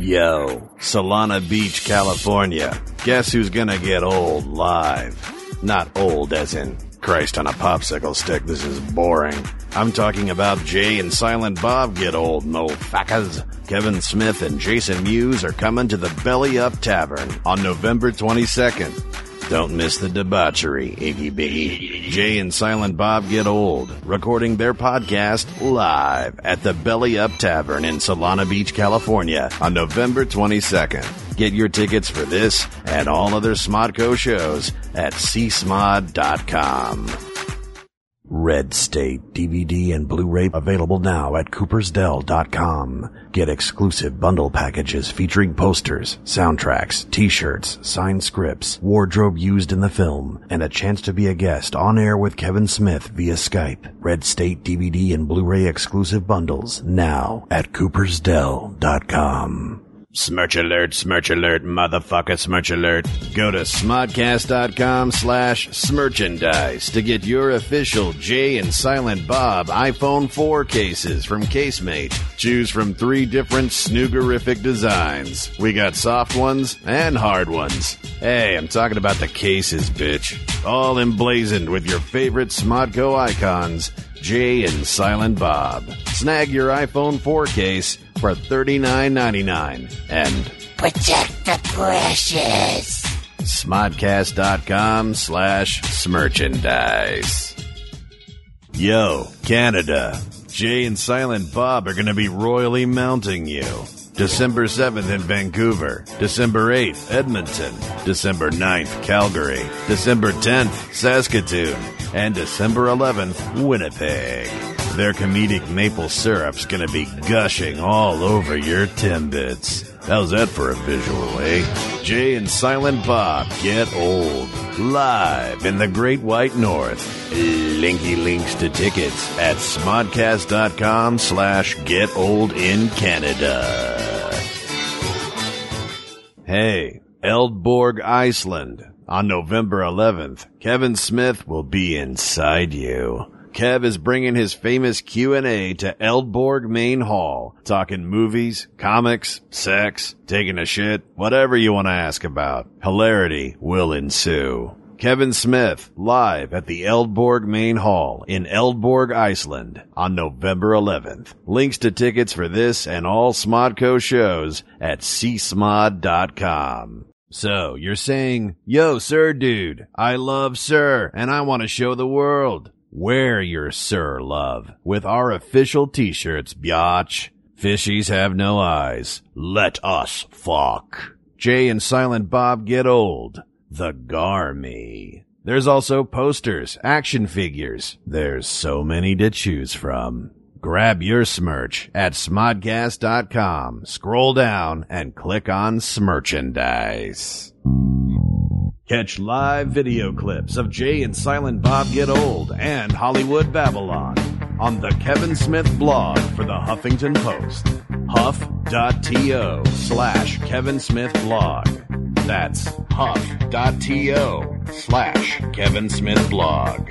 Yo, Solana Beach, California. Guess who's gonna get old live? Not old as in Christ on a popsicle stick, this is boring. I'm talking about Jay and Silent Bob get old, no facas. Kevin Smith and Jason Mewes are coming to the Belly Up Tavern on November 22nd. Don't miss the debauchery, Iggy Biggy. Jay and Silent Bob Get Old, recording their podcast live at the Belly Up Tavern in Solana Beach, California on November 22nd. Get your tickets for this and all other Smodco shows at csmod.com. Red State DVD and Blu-ray available now at coopersdell.com. Get exclusive bundle packages featuring posters, soundtracks, t-shirts, signed scripts, wardrobe used in the film, and a chance to be a guest on air with Kevin Smith via Skype. Red State DVD and Blu-ray exclusive bundles now at coopersdell.com. Smirch alert, smirch alert, motherfucker, smirch alert. Go to smodcast.com slash smirchandise to get your official Jay and Silent Bob iPhone 4 cases from Casemate. Choose from three different snoogerific designs. We got soft ones and hard ones. Hey, I'm talking about the cases, bitch. All emblazoned with your favorite Smodco icons, Jay and Silent Bob. Snag your iPhone 4 case for $39.99 and Protect the precious. smodcast.com slash smerchandise. Yo, Canada. Jay and Silent Bob are going to be royally mounting you. December 7th in Vancouver, December 8th, Edmonton, December 9th, Calgary, December 10th, Saskatoon, and December 11th, Winnipeg. Their comedic maple syrup's gonna be gushing all over your Timbits. How's that for a visual, eh? Jay and Silent Bob get old. Live in the Great White North. Linky links to tickets at smodcast.com slash get old in Canada. Hey, Eldborg, Iceland. On November 11th, Kevin Smith will be inside you. Kev is bringing his famous Q&A to Eldborg Main Hall, talking movies, comics, sex, taking a shit, whatever you want to ask about. Hilarity will ensue. Kevin Smith live at the Eldborg Main Hall in Eldborg, Iceland on November 11th. Links to tickets for this and all Smodco shows at csmod.com. So you're saying, yo, sir dude, I love sir and I want to show the world. Wear your sir love with our official t-shirts, biatch. Fishies have no eyes. Let us fuck. Jay and Silent Bob get old. The Garmy. There's also posters, action figures. There's so many to choose from. Grab your smirch at smodcast.com. Scroll down and click on Smerchandise. Catch live video clips of Jay and Silent Bob Get Old and Hollywood Babylon on the Kevin Smith blog for the Huffington Post. Huff.to slash Kevin Smith blog. That's huff.to slash Kevin Smith blog.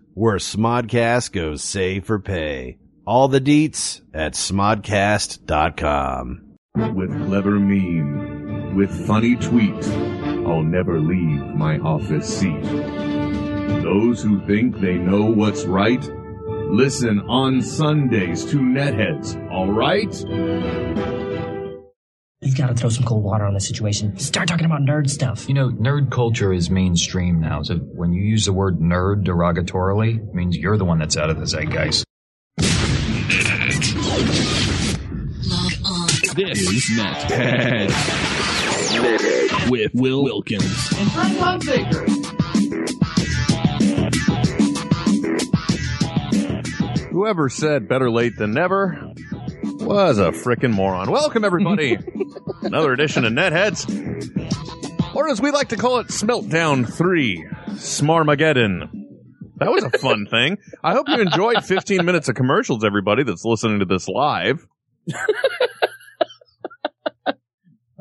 where Smodcast goes save for pay. All the deets at smodcast.com. with clever meme, with funny tweet. I'll never leave my office seat. Those who think they know what's right, listen on Sundays to Netheads, alright? He's got to throw some cold water on the situation. Start talking about nerd stuff. You know, nerd culture is mainstream now, so when you use the word nerd derogatorily, it means you're the one that's out of the zeitgeist. This is not bad. With Will Wilkins. And Trent Hunsaker. Whoever said better late than never was a frickin' moron. Welcome, everybody. Another edition of Netheads. Or as we like to call it, Smeltdown 3, Smarmageddon. That was a fun thing. I hope you enjoyed 15 minutes of commercials, everybody that's listening to this live.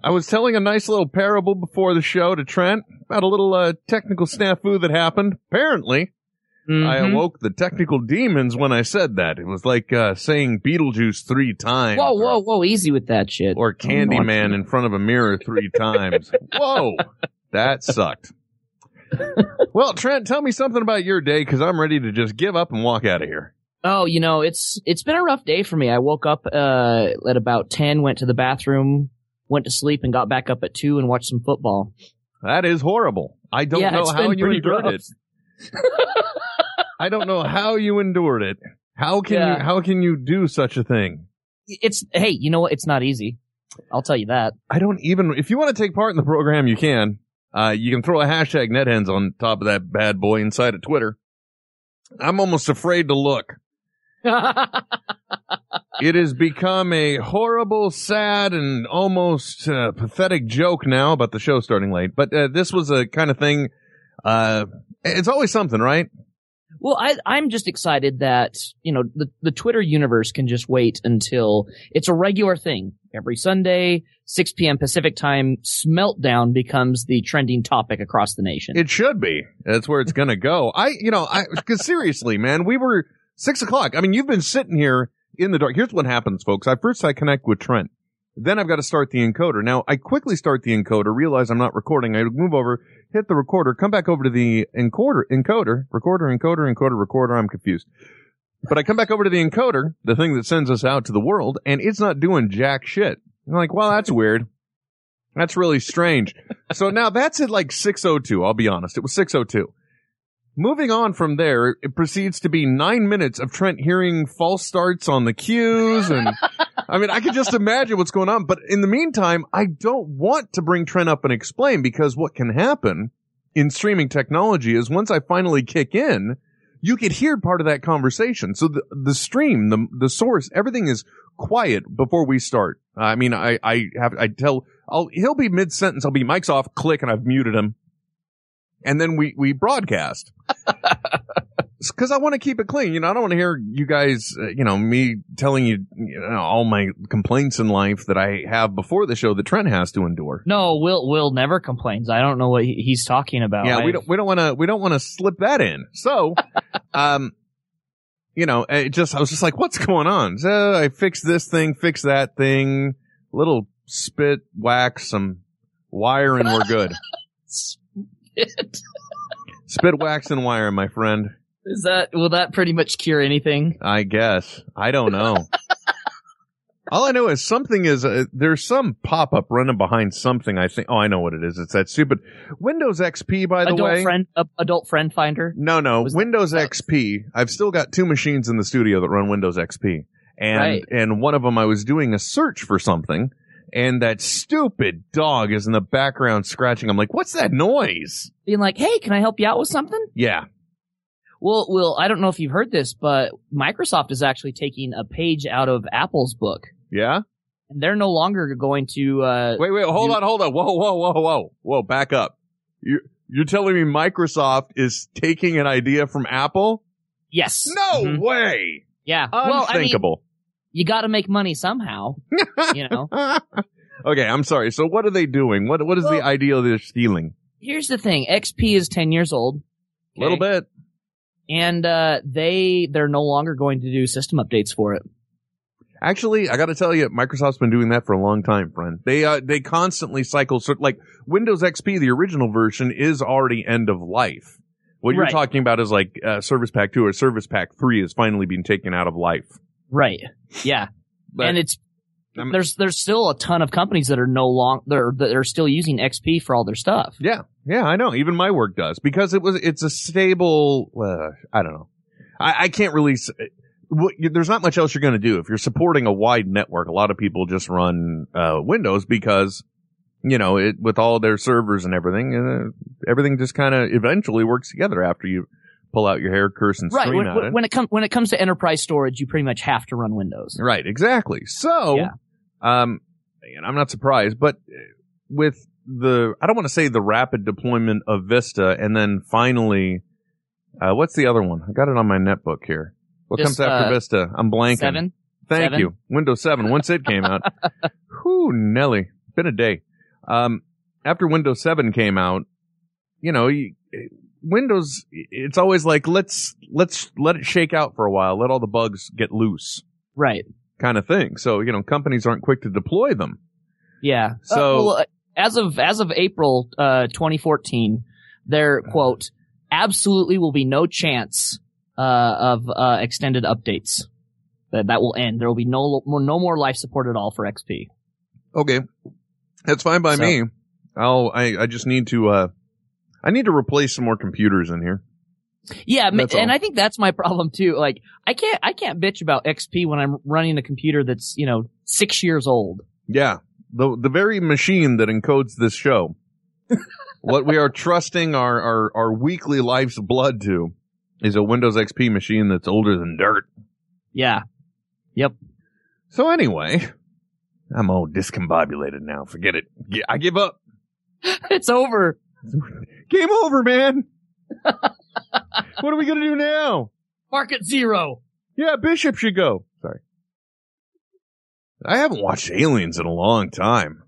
I was telling a nice little parable before the show to Trent about a little uh, technical snafu that happened. Apparently, I Mhm. awoke the technical demons when I said that. It was like uh, saying Beetlejuice three times. Whoa, whoa, whoa! Easy with that shit. Or Candyman in front of a mirror three times. Whoa, that sucked. well, Trent, tell me something about your day because I'm ready to just give up and walk out of here. Oh, you know, it's it's been a rough day for me. I woke up uh, at about ten, went to the bathroom, went to sleep, and got back up at two and watched some football. That is horrible. I don't Yeah, know how you endured rough. it. I don't know how you endured it. How can Yeah. you how can you do such a thing? It's hey, you know what? It's not easy. I'll tell you that. I don't even if you want to take part in the program, you can. Uh, you can throw a hashtag netheads on top of that bad boy inside of Twitter. I'm almost afraid to look. It has become a horrible, sad, and almost uh, pathetic joke now about the show starting late. But uh, this was a kind of thing. Uh, it's always something, right? Well, I, I'm just excited that, you know, the, the Twitter universe can just wait until it's a regular thing. Every Sunday, 6 p.m. Pacific time, Smeltdown becomes the trending topic across the nation. It should be. That's where it's gonna go. I, you know, I, cause seriously, man, we were six o'clock. I mean, you've been sitting here in the dark. Here's what happens, folks. I first I connect with Trent. Then I've got to start the encoder. Now I quickly start the encoder, realize I'm not recording. I move over, hit the recorder, come back over to the encoder, encoder, recorder, encoder, encoder, recorder. I'm confused. But I come back over to the encoder, the thing that sends us out to the world, and it's not doing jack shit. I'm like, well, that's weird. That's really strange. so now that's at like 602. I'll be honest. It was 602. Moving on from there, it proceeds to be nine minutes of Trent hearing false starts on the cues. And I mean, I could just imagine what's going on. But in the meantime, I don't want to bring Trent up and explain because what can happen in streaming technology is once I finally kick in, you could hear part of that conversation. So the, the stream, the, the source, everything is quiet before we start. I mean, I, I have, I tell, I'll, he'll be mid sentence. I'll be mic's off, click, and I've muted him. And then we, we broadcast. Cause I want to keep it clean. You know, I don't want to hear you guys, uh, you know, me telling you, you know, all my complaints in life that I have before the show that Trent has to endure. no, Will, Will never complains. I don't know what he- he's talking about. Yeah, we I've- don't we don't want to we don't want to slip that in. So, um, you know, it just I was just like, what's going on? So I fixed this thing, fix that thing, little spit, wax, some wire, and we're good. spit, wax, and wire, my friend. Is that, will that pretty much cure anything? I guess I don't know. All I know is something is uh, there's some pop up running behind something. I think. Oh, I know what it is. It's that stupid Windows XP. By the adult way, friend, uh, adult friend finder. No, no. Was- Windows XP. I've still got two machines in the studio that run Windows XP. And, Right. and one of them I was doing a search for something and that stupid dog is in the background scratching. I'm like, what's that noise? Being like, hey, can I help you out with something? Yeah. Well, Will, I don't know if you've heard this, but Microsoft is actually taking a page out of Apple's book. Yeah. And they're no longer going to, uh, Wait, wait, hold you- on, hold on. Whoa, whoa, whoa, whoa, whoa, back up. You, you're telling me Microsoft is taking an idea from Apple? yes. No Mhm. way. Yeah. Well, I mean, You gotta make money somehow, you know? okay, I'm sorry. So what are they doing? What, what is the Well- idea they're stealing? Here's the thing. XP is 10 years old. A little bit. And, uh, they, they're no longer going to do system updates for it. Actually, I got to tell you, Microsoft's been doing that for a long time, friend. They uh, they constantly cycle. So, like Windows XP, the original version is already end of life. What you're talking about is like uh, Service Pack Two or Service Pack Three is finally being taken out of life. Right. Yeah. But and it's, I'm- there's, there's still a ton of companies that are no long, they're, that are still using XP for all their stuff. yeah, yeah, I know. Even my work does because it was it's a stable. Uh, I don't know. I, I can't really. s- What, you- there's not much else you're going to do if you're supporting a wide network. A lot of people just run uh, Windows because you know it with all their servers and everything. Uh, everything just kind of eventually works together after you pull out your hair, curse, and Right. scream When, at when- it. when it comes when it comes to enterprise storage, you pretty much have to run Windows. Right, exactly. So, Yeah. um, and I'm not surprised, but uh, with the, I don't want to say the rapid deployment of Vista, and then finally, uh, what's the other one? I got it on my netbook here. What Just, comes after uh, Vista? I'm blanking. Seven. Thank Seven? you. Windows 7, once it came out. Whew, Nelly. Been a day. Um, after Windows 7 came out, you know, you, Windows, it's always like, let's, let's let it shake out for a while. Let all the bugs get loose Right. kind of thing. So, you know, companies aren't quick to deploy them. Yeah. So- Uh, well, uh, as of as of April uh, 2014, there quote absolutely will be no chance uh, of uh, extended updates. That that will end. There will be no more no more life support at all for XP. Okay. That's fine by So- me. I'll, I, I just need to, uh, I need to replace some more computers in here. Yeah, That's and all. I think that's my problem too. Like I can't I can't bitch about XP when I'm running a computer that's you know six years old. Yeah. The, the very machine that encodes this show, what we are trusting our, our, our weekly life's blood to is a Windows XP machine that's older than dirt. Yeah. Yep. So anyway, I'm all discombobulated now. Forget it. I give up. it's over. Game over, man. what are we going to do now? Market zero. Yeah, Bishop should go. Sorry. I haven't watched Aliens in a long time.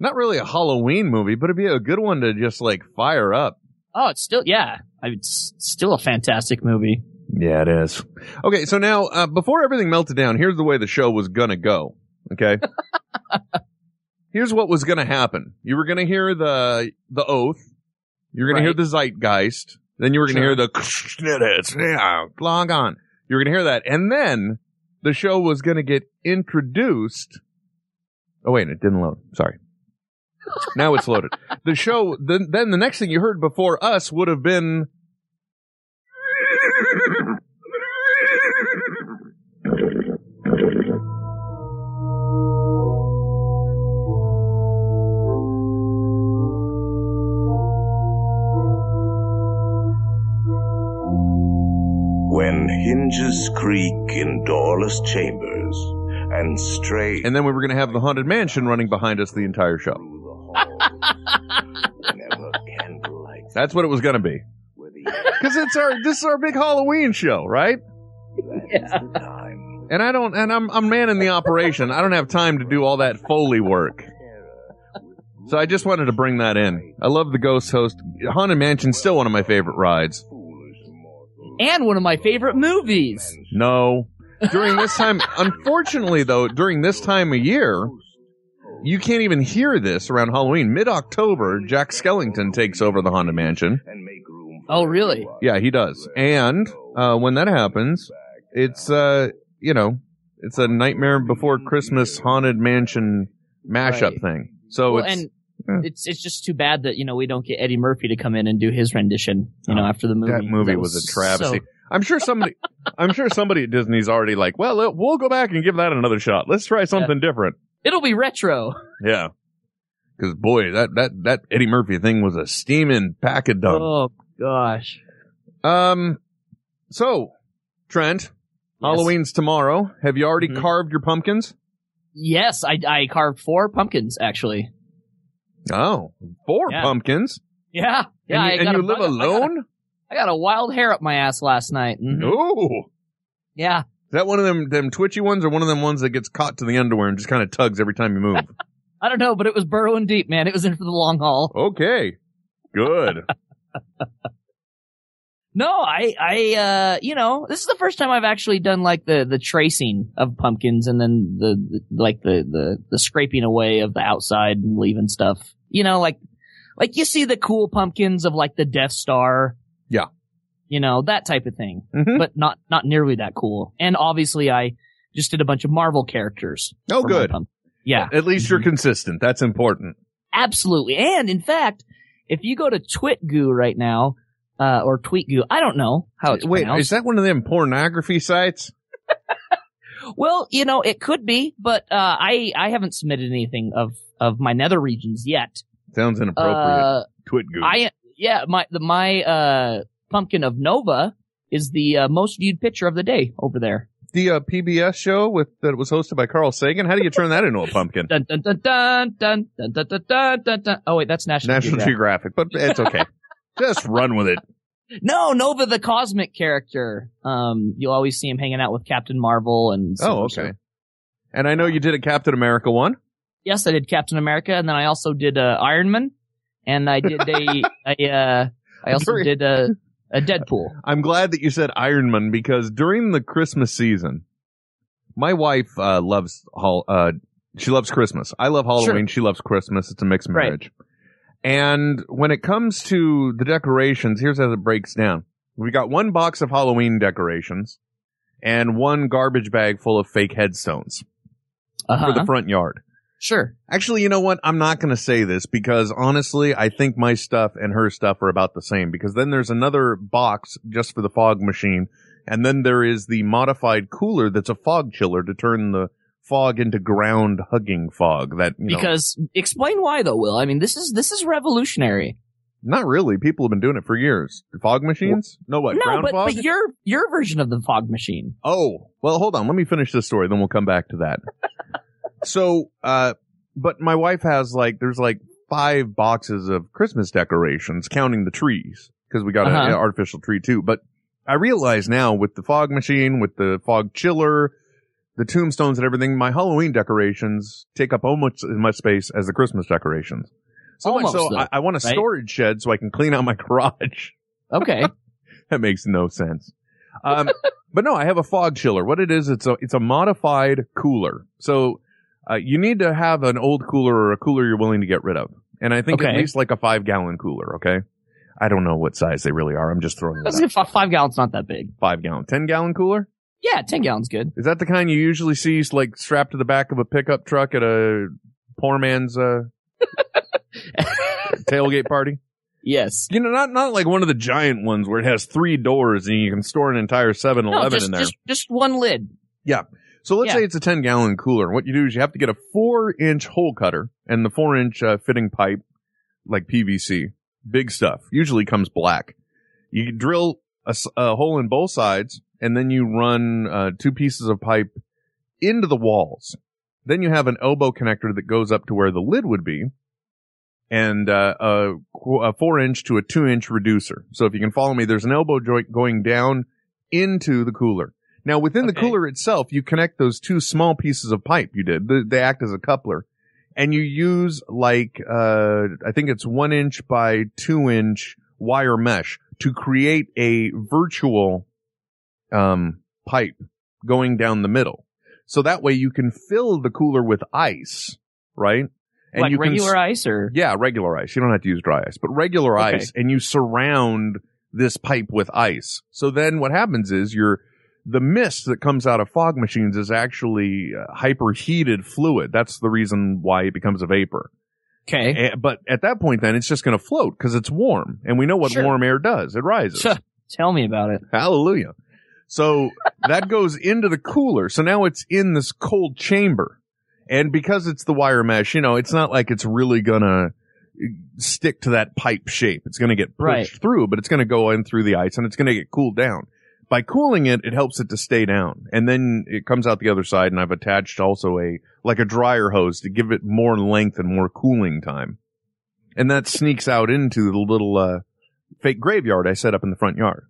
Not really a Halloween movie, but it'd be a good one to just like fire up. Oh, it's still yeah. I mean, It's still a fantastic movie. Yeah, it is. Okay, so now uh, before everything melted down, here's the way the show was gonna go. Okay. here's what was gonna happen. You were gonna hear the the oath. You're gonna hear the zeitgeist. Then you were gonna Sure. hear the long on. You were gonna hear that, and then the show was gonna get introduced. Oh wait, it didn't load. Sorry. now it's loaded. The show. Then then the next thing you heard before us would have been When hinges creak in doorless chambers and stray and then we were going to have the haunted mansion running behind us the entire show. through the hall, whenever candlelight That's what it was going to be. Because it's our this is our big Halloween show, right? that's the time. And I don't, and I'm I'm manning the operation. I don't have time to do all that foley work. So I just wanted to bring that in. I love the Ghost Host. Haunted Mansion's still one of my favorite rides. And one of my favorite movies. No. During this time, unfortunately though, during this time of year, you can't even hear this around Halloween. Mid-October, Jack Skellington takes over the Haunted Mansion. And make room Oh, really? Yeah, he does. And uh, when that happens, it's uh, you know, it's a Nightmare Before Christmas Haunted Mansion mashup Right. thing. So Well, it's and yeah. it's it's just too bad that you know we don't get Eddie Murphy to come in and do his rendition. You know, Oh, after the movie. that movie That was, a travesty. so- I'm sure somebody, I'm sure somebody at Disney's already like, well, we'll go back and give that another shot. Let's try something different. it'll be retro. Yeah. Because boy, that that that Eddie Murphy thing was a steaming pack of dumb. Oh gosh. Um, so Trent, Halloween's tomorrow. Have you already Mhm. carved your pumpkins? Yes, I I carved four pumpkins actually. Oh, four Yeah. pumpkins. Yeah, yeah. and you, I and got you a live I got a- alone? I got a wild hair up my ass last night. Mhm. Ooh. Yeah. Is that one of them them twitchy ones or one of them ones that gets caught to the underwear and just kind of tugs every time you move? I don't know, but it was burrowing deep, man. It was in for the long haul. okay. Good. No, I, I, uh, you know, this is the first time I've actually done like the, the tracing of pumpkins and then the, the like the, the, the scraping away of the outside and leaving stuff. You know, like, like you see the cool pumpkins of like the Death Star. Yeah. You know, that type of thing, Mhm. but not, not nearly that cool. And obviously I just did a bunch of Marvel characters. Oh, good. Yeah. At least you're consistent. That's important. Absolutely. And in fact, if you go to TwitGoo right now, uh, or TweetGoo, I don't know how it's Wait, pronounced. is that one of them pornography sites? Well, you know, it could be, but uh, I I haven't submitted anything of of my nether regions yet. Sounds inappropriate. Uh, Twit. I yeah, my the my uh pumpkin of Nova is the uh, most viewed picture of the day over there. The uh, PBS show with that was hosted by Carl Sagan. How do you turn that into a pumpkin? Dun dun dun dun dun dun dun dun dun dun. dun. Oh wait, that's National, National Geographic. Geographic, but it's okay. Just run with it. No, Nova the cosmic character. Um, you'll always see him hanging out with Captain Marvel and. Oh, okay. And I know you did a Captain America one. Yes, I did Captain America, and then I also did uh, Iron Man, and I did a, a uh, I also During- did a, a Deadpool. I'm glad that you said Iron Man because during the Christmas season, my wife uh, loves uh, she loves Christmas. I love Halloween. She loves Christmas. It's a mixed Right. And when it comes to the decorations, here's how it breaks down. We got one box of Halloween decorations and one garbage bag full of fake headstones Uh-huh. for the front yard. Sure. Actually, you know what? I'm not going to say this because honestly, I think my stuff and her stuff are about the same because then there's another box just for the fog machine. And then there is the modified cooler that's a fog chiller to turn the fog into ground hugging fog that, you know, Because explain why though, Will. I mean, this is this is revolutionary. not really. People have been doing it for years. Fog machines? No, what? no, ground but, but your your version of the fog machine. Oh, well, hold on. Let me finish this story, then we'll come back to that. so, uh, but my wife has like, there's like five boxes of Christmas decorations, counting the trees, because we got Uh-huh. an artificial tree too. But I realize now with the fog machine, with the fog chiller, the tombstones and everything, my Halloween decorations take up almost as much space as the Christmas decorations. So much so, though, I, I want a right? storage shed so I can clean out my garage. Okay. that makes no sense. Um, but no, I have a fog chiller. What it is, it's a it's a modified cooler. So uh, you need to have an old cooler or a cooler you're willing to get rid of, and I think at Okay. least like a five gallon cooler. Okay, I don't know what size they really are. I'm just throwing That's out. five gallons not that big. five gallon, ten gallon cooler. Yeah, ten gallons good. Is that the kind you usually see like strapped to the back of a pickup truck at a poor man's uh, tailgate party? Yes. You know, not not like one of the giant ones where it has three doors and you can store an entire 7-Eleven No, just in there. just just one lid. Yeah. So let's Yeah. say it's a 10 gallon cooler. What you do is you have to get a four inch hole cutter and the four inch uh, fitting pipe, like PVC. Big stuff. Usually comes black. You drill a hole in both sides and then you run uh, two pieces of pipe into the walls. Then you have an elbow connector that goes up to where the lid would be and uh, a, a four inch to a two inch reducer. So if you can follow me, there's an elbow joint going down into the cooler. Now within the cooler itself, you connect those two small pieces of pipe you did. They, they act as a coupler and you use like, uh, I think it's one inch by two inch wire mesh to create a virtual, um, pipe going down the middle. So that way you can fill the cooler with ice, right? And like you regular s- ice or yeah, regular ice. You don't have to use dry ice, but regular Okay. ice, and you surround this pipe with ice. So then what happens is your the mist that comes out of fog machines is actually uh, hyperheated fluid. That's the reason why it becomes a vapor. okay. Eh, but at that point, then it's just going to float because it's warm, and we know what Sure. warm air does. It rises. Tell me about it. Hallelujah. So that goes into the cooler. So now it's in this cold chamber. And because it's the wire mesh, you know, it's not like it's really gonna stick to that pipe shape. It's gonna get pushed Right. through, but it's gonna go in through the ice and it's gonna get cooled down. By cooling it, it helps it to stay down. And then it comes out the other side and I've attached also a, like a dryer hose to give it more length and more cooling time. And that sneaks out into the little, uh, fake graveyard I set up in the front yard.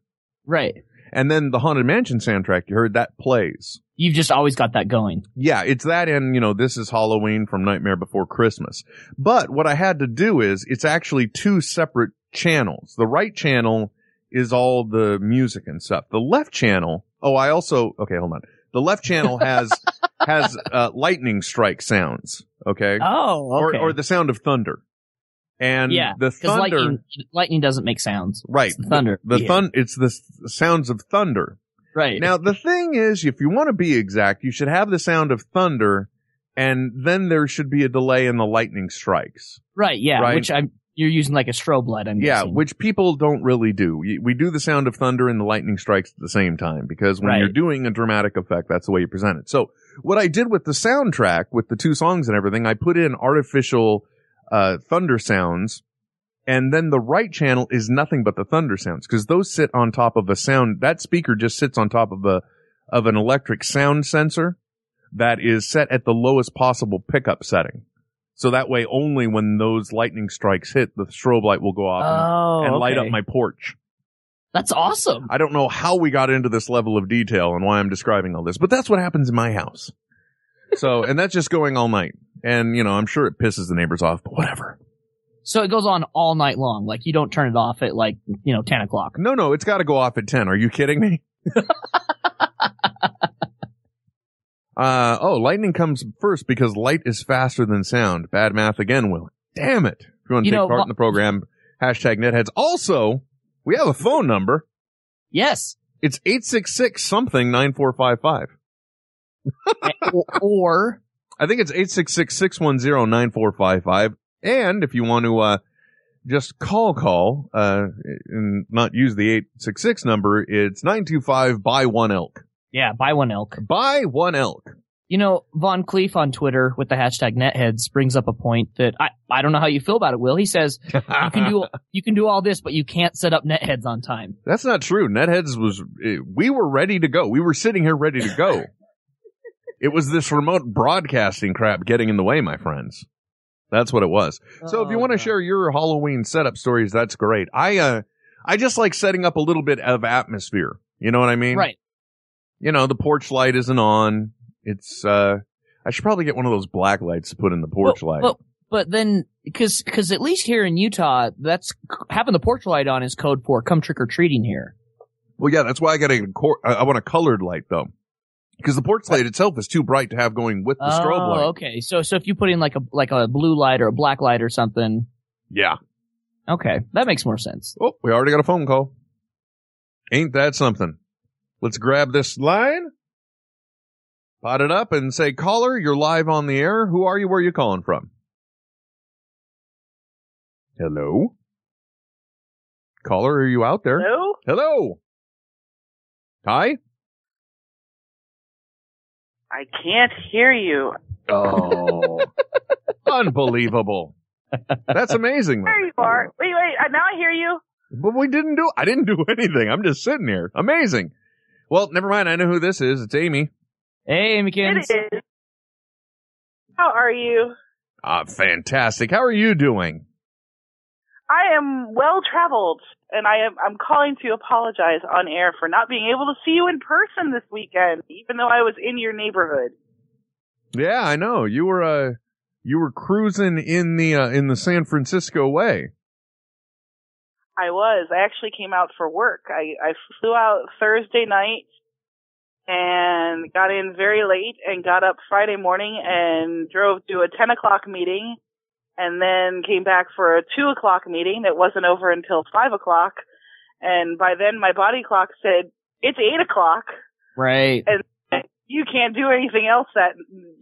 Right. And then the Haunted Mansion soundtrack you heard that plays. You've just always got that going. Yeah, it's that and, you know, this is Halloween from Nightmare Before Christmas. But what I had to do is it's actually two separate channels. The right channel is all the music and stuff. The left channel, oh, I also, okay, hold on. The left channel has, has, uh, lightning strike sounds. Okay. Oh, okay. Or, or the sound of thunder. And yeah, the because thunder, lightning, lightning doesn't make sounds. right. It's the thunder. The, Yeah. thun, it's the s- sounds of thunder. Right. Now, the thing is, if you want to be exact, you should have the sound of thunder and then there should be a delay in the lightning strikes. right. Yeah. right. Which I'm. You're using like a strobe light. I'm Yeah, guessing. which people don't really do. We, we do the sound of thunder and the lightning strikes at the same time because when Right. you're doing a dramatic effect, that's the way you present it. So what I did with the soundtrack, with the two songs and everything, I put in artificial, uh, thunder sounds And then the right channel is nothing but the thunder sounds because those sit on top of a sound. That speaker just sits on top of a, of an electric sound sensor that is set at the lowest possible pickup setting. So that way only when those lightning strikes hit, the strobe light will go off and- Oh, and light up my porch. That's awesome. I don't know how we got into this level of detail and why I'm describing all this, but that's what happens in my house. So, and that's just going all night. And, you know, I'm sure it pisses the neighbors off, but whatever. So it goes on all night long. Like you don't turn it off at like, you know, 10 o'clock. No, no, it's got to go off at 10. Are you kidding me? uh, oh, lightning comes first because light is faster than sound. Bad math again, Will. Damn it. If you want to You take know, part in the program, hashtag netheads. Also, we have a phone number. Yes. It's 866 something 9455. or, I think it's 866-610-9455. And if you want to, uh, just call call, uh, and not use the 866 number, it's 925 buy one elk. yeah, buy one elk. Buy one elk. You know, Von Cleef on Twitter with the hashtag netheads brings up a point that I, I don't know how you feel about it, Will. He says you can do you can do all this, but you can't set up netheads on time. That's not true. Netheads was, eh, we were ready to go. We were sitting here ready to go. It was this remote broadcasting crap getting in the way, my friends. That's what it was. So if you Oh, want to share your Halloween setup stories, that's great. I, uh, I just like setting up a little bit of atmosphere. You know what I mean? right. You know, the porch light isn't on. It's, uh, I should probably get one of those black lights to put in the porch Well, light. But, but then, because because at least here in Utah, that's having the porch light on is code for come trick or treating here. Well, yeah, that's why I got a I want a colored light though, because the porch light itself is too bright to have going with the strobe oh, light. okay. So so if you put in like a like a blue light or a black light or something, Yeah. okay, that makes more sense. Oh, we already got a phone call. Ain't that something? Let's grab this line, pot it up, and say, "Caller, you're live on the air. Who are you? Where are you calling from?" Hello, caller, are you out there? Hello? Hello. Hi. I can't hear you. Oh, unbelievable! That's amazing. There you are. Wait, wait. uh, Now I hear you. But we didn't do, I didn't do anything. I'm just sitting here. Amazing. Well, never mind. I know who this is. It's Amy. Hey, It McKins. is. How are you? Ah, fantastic. How are you doing? I am well traveled, and I am I'm calling to apologize on air for not being able to see you in person this weekend, even though I was in your neighborhood. Yeah, I know. You were, uh, you were cruising in the, uh, in the San Francisco way. I was. I actually came out for work. I, I flew out Thursday night and got in very late and got up Friday morning and drove to a 10 o'clock meeting and then came back for a 2 o'clock meeting that wasn't over until 5 o'clock. And by then my body clock said, it's 8 o'clock. Right. And you can't do anything else that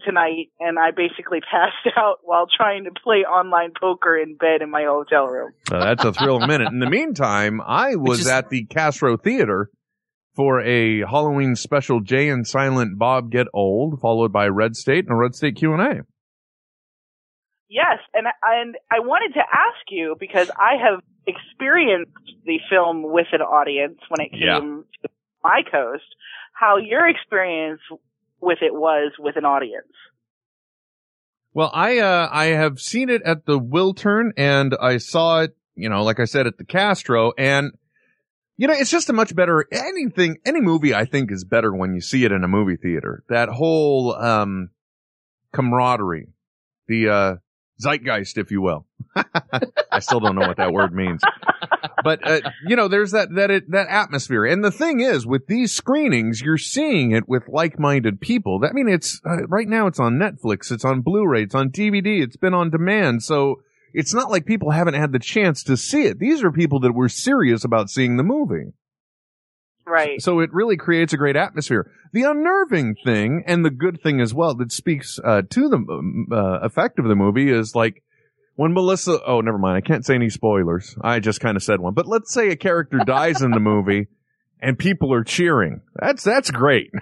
tonight. And I basically passed out while trying to play online poker in bed in my hotel room. Uh, that's a thrill minute. In the meantime, I was is- at the Castro Theater for a Halloween special Jay and Silent Bob Get Old, followed by Red State and a Red State Q&A. Yes, and and I wanted to ask you because I have experienced the film with an audience when it Yeah. came to my coast. How your experience with it was with an audience? Well, I uh I have seen it at the Wiltern and I saw it, you know, like I said at the Castro and you know, it's just a much better anything any movie I think is better when you see it in a movie theater. That whole um camaraderie, the uh zeitgeist if you will. I still don't know what that word means. But uh, you know, there's that that it, that atmosphere. And the thing is with these screenings, you're seeing it with like-minded people. I mean, it's uh, right now it's on Netflix, it's on Blu-ray, it's on DVD, it's been on demand. So it's not like people haven't had the chance to see it. These are people that were serious about seeing the movie. Right. So it really creates a great atmosphere. The unnerving thing and the good thing as well that speaks uh, to the uh, effect of the movie is like when Melissa. Oh, never mind. I can't say any spoilers. I just kind of said one. But let's say a character dies in the movie and people are cheering. That's that's great.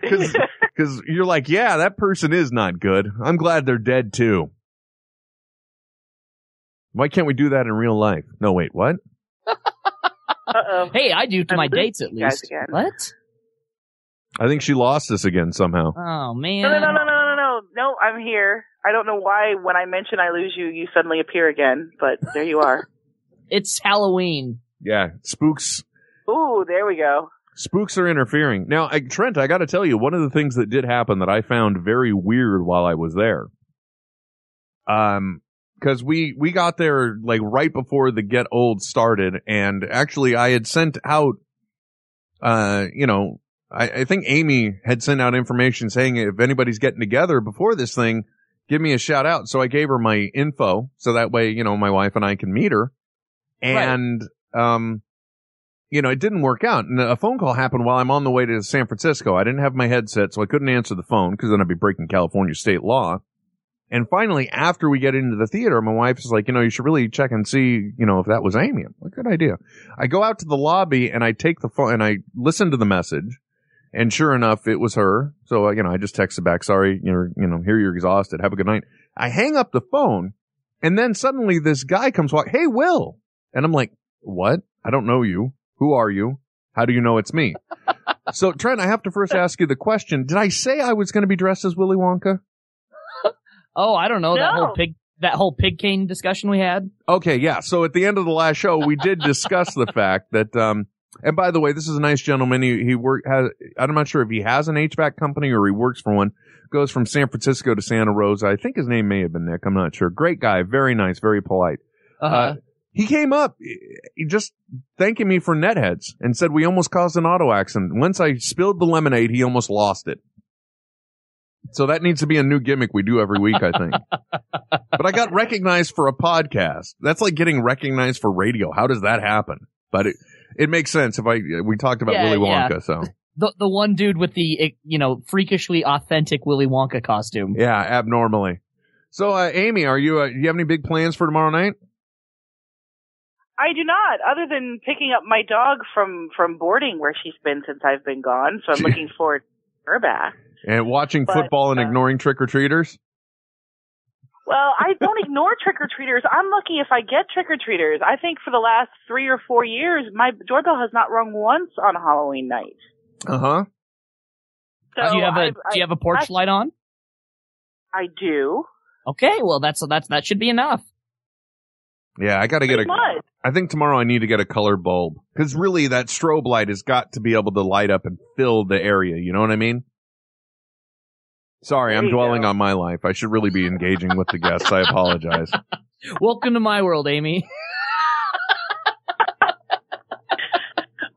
Because you're like, yeah, that person is not good. I'm glad they're dead too. Why can't we do that in real life? No, wait, what? Uh-oh. Hey, I do to I'm my dates at least. again. What? I think she lost us again somehow. Oh man. No, no, no, no, no, no, no. No, I'm here. I don't know why when I mention I lose you, you suddenly appear again, but there you are. It's Halloween. Yeah, spooks. Ooh, there we go. Spooks are interfering. Now, I, Trent, I got to tell you, one of the things that did happen that I found very weird while I was there, um, because we we got there like right before the Get Old started, and actually, I had sent out, uh, you know, I, I think Amy had sent out information saying if anybody's getting together before this thing, give me a shout out. So I gave her my info, so that way, you know, my wife and I can meet her, and um you know, it didn't work out. And a phone call happened while I'm on the way to San Francisco. I didn't have my headset, so I couldn't answer the phone because then I'd be breaking California state law. And finally, after we get into the theater, my wife is like, you know, you should really check and see, you know, if that was Amy. I'm like, good idea. I go out to the lobby and I take the phone and I listen to the message. And sure enough, it was her. So, uh, you know, I just texted back, sorry, you're, you know, here you're exhausted. Have a good night. I hang up the phone and then suddenly this guy comes walk, Hey, Will. And I'm like, what? I don't know you. Who are you? How do you know it's me? so Trent, I have to first ask you the question. Did I say I was going to be dressed as Willy Wonka? Oh, I don't know that whole pig that whole pig cane discussion we had. Okay, yeah. So at the end of the last show, we did discuss the fact that, um, and by the way, this is a nice gentleman. He, he work has, I'm not sure if he has an HVAC company or he works for one. Goes from San Francisco to Santa Rosa. I think his name may have been Nick. I'm not sure. Great guy. Very nice. Very polite. Uh-huh. Uh, he came up, he just thanking me for netheads and said we almost caused an auto accident. Once I spilled the lemonade, he almost lost it. So that needs to be a new gimmick we do every week, I think. but I got recognized for a podcast. That's like getting recognized for radio. How does that happen? But it, it makes sense if I, we talked about Yeah, Willy yeah. Wonka, so. the the one dude with the eh, you know freakishly authentic Willy Wonka costume. Yeah, abnormally. So, uh, Amy, are you, uh, do you have any big plans for tomorrow night? I do not, other than picking up my dog from from boarding where she's been since I've been gone. So I'm looking forward to her back. And watching But, football and uh, ignoring trick or treaters? Well, I don't ignore trick or treaters. I'm lucky if I get trick or treaters. I think for the last three or four years, my doorbell has not rung once on Halloween night. Uh huh. So do you have a I, do you have a porch I, light on? I do. Okay, well that's that's that should be enough. Yeah, I got to get a. Much. I think tomorrow I need to get a color bulb because really that strobe light has got to be able to light up and fill the area. You know what I mean? Sorry, There I'm dwelling go. on my life. I should really be engaging with the guests. I apologize. Welcome to my world, Amy.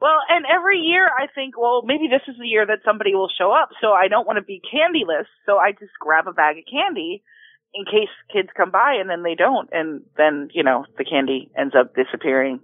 Well, and every year I think, well, maybe this is the year that somebody will show up, so I don't want to be candyless, so I just grab a bag of candy in case kids come by and then they don't, and then, you know, the candy ends up disappearing.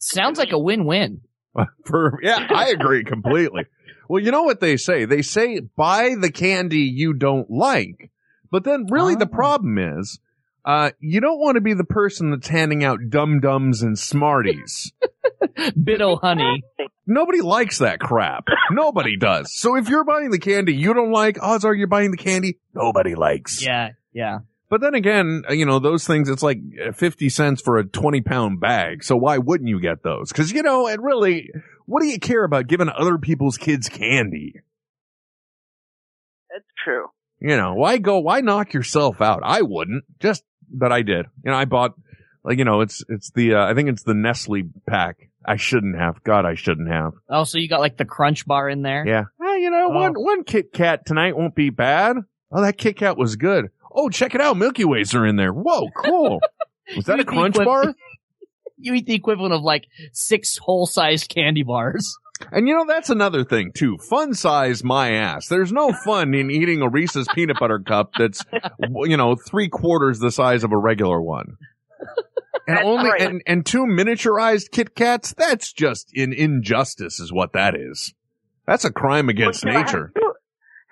Sounds like a win-win. For yeah, I agree completely. Well, you know what they say? They say buy the candy you don't like. But then really the Oh. problem is uh you don't want to be the person that's handing out dum dums and smarties. Bit-O-Honey. Nobody likes that crap. Nobody does. So if you're buying the candy you don't like, odds are you're buying the candy nobody likes. Yeah, yeah. But then again, uh, you know, those things, it's like uh, 50 cents for a 20 pound bag. So why wouldn't you get those? Cause you know, and really, what do you care about giving other people's kids candy? That's true. You know, why go, why knock yourself out? I wouldn't. Just that I did. You know, I bought, like, you know, it's, it's the, uh, I think it's the Nestle pack. I shouldn't have. God, I shouldn't have. Oh, so you got like the crunch bar in there? Yeah. Eh, you know, Oh. one, one Kit Kat tonight won't be bad. Oh, that Kit Kat was good. Oh, check it out. Milky Ways are in there. Whoa, cool. Was that a crunch bar? You eat the equivalent of like six whole-sized candy bars. And you know, that's another thing too. Fun size my ass. There's no fun in eating a Reese's peanut butter cup that's, you know, three quarters the size of a regular one. And That's only, right. and, and two miniaturized Kit Kats, that's just an injustice is what that is. That's a crime against Well, nature. Have you,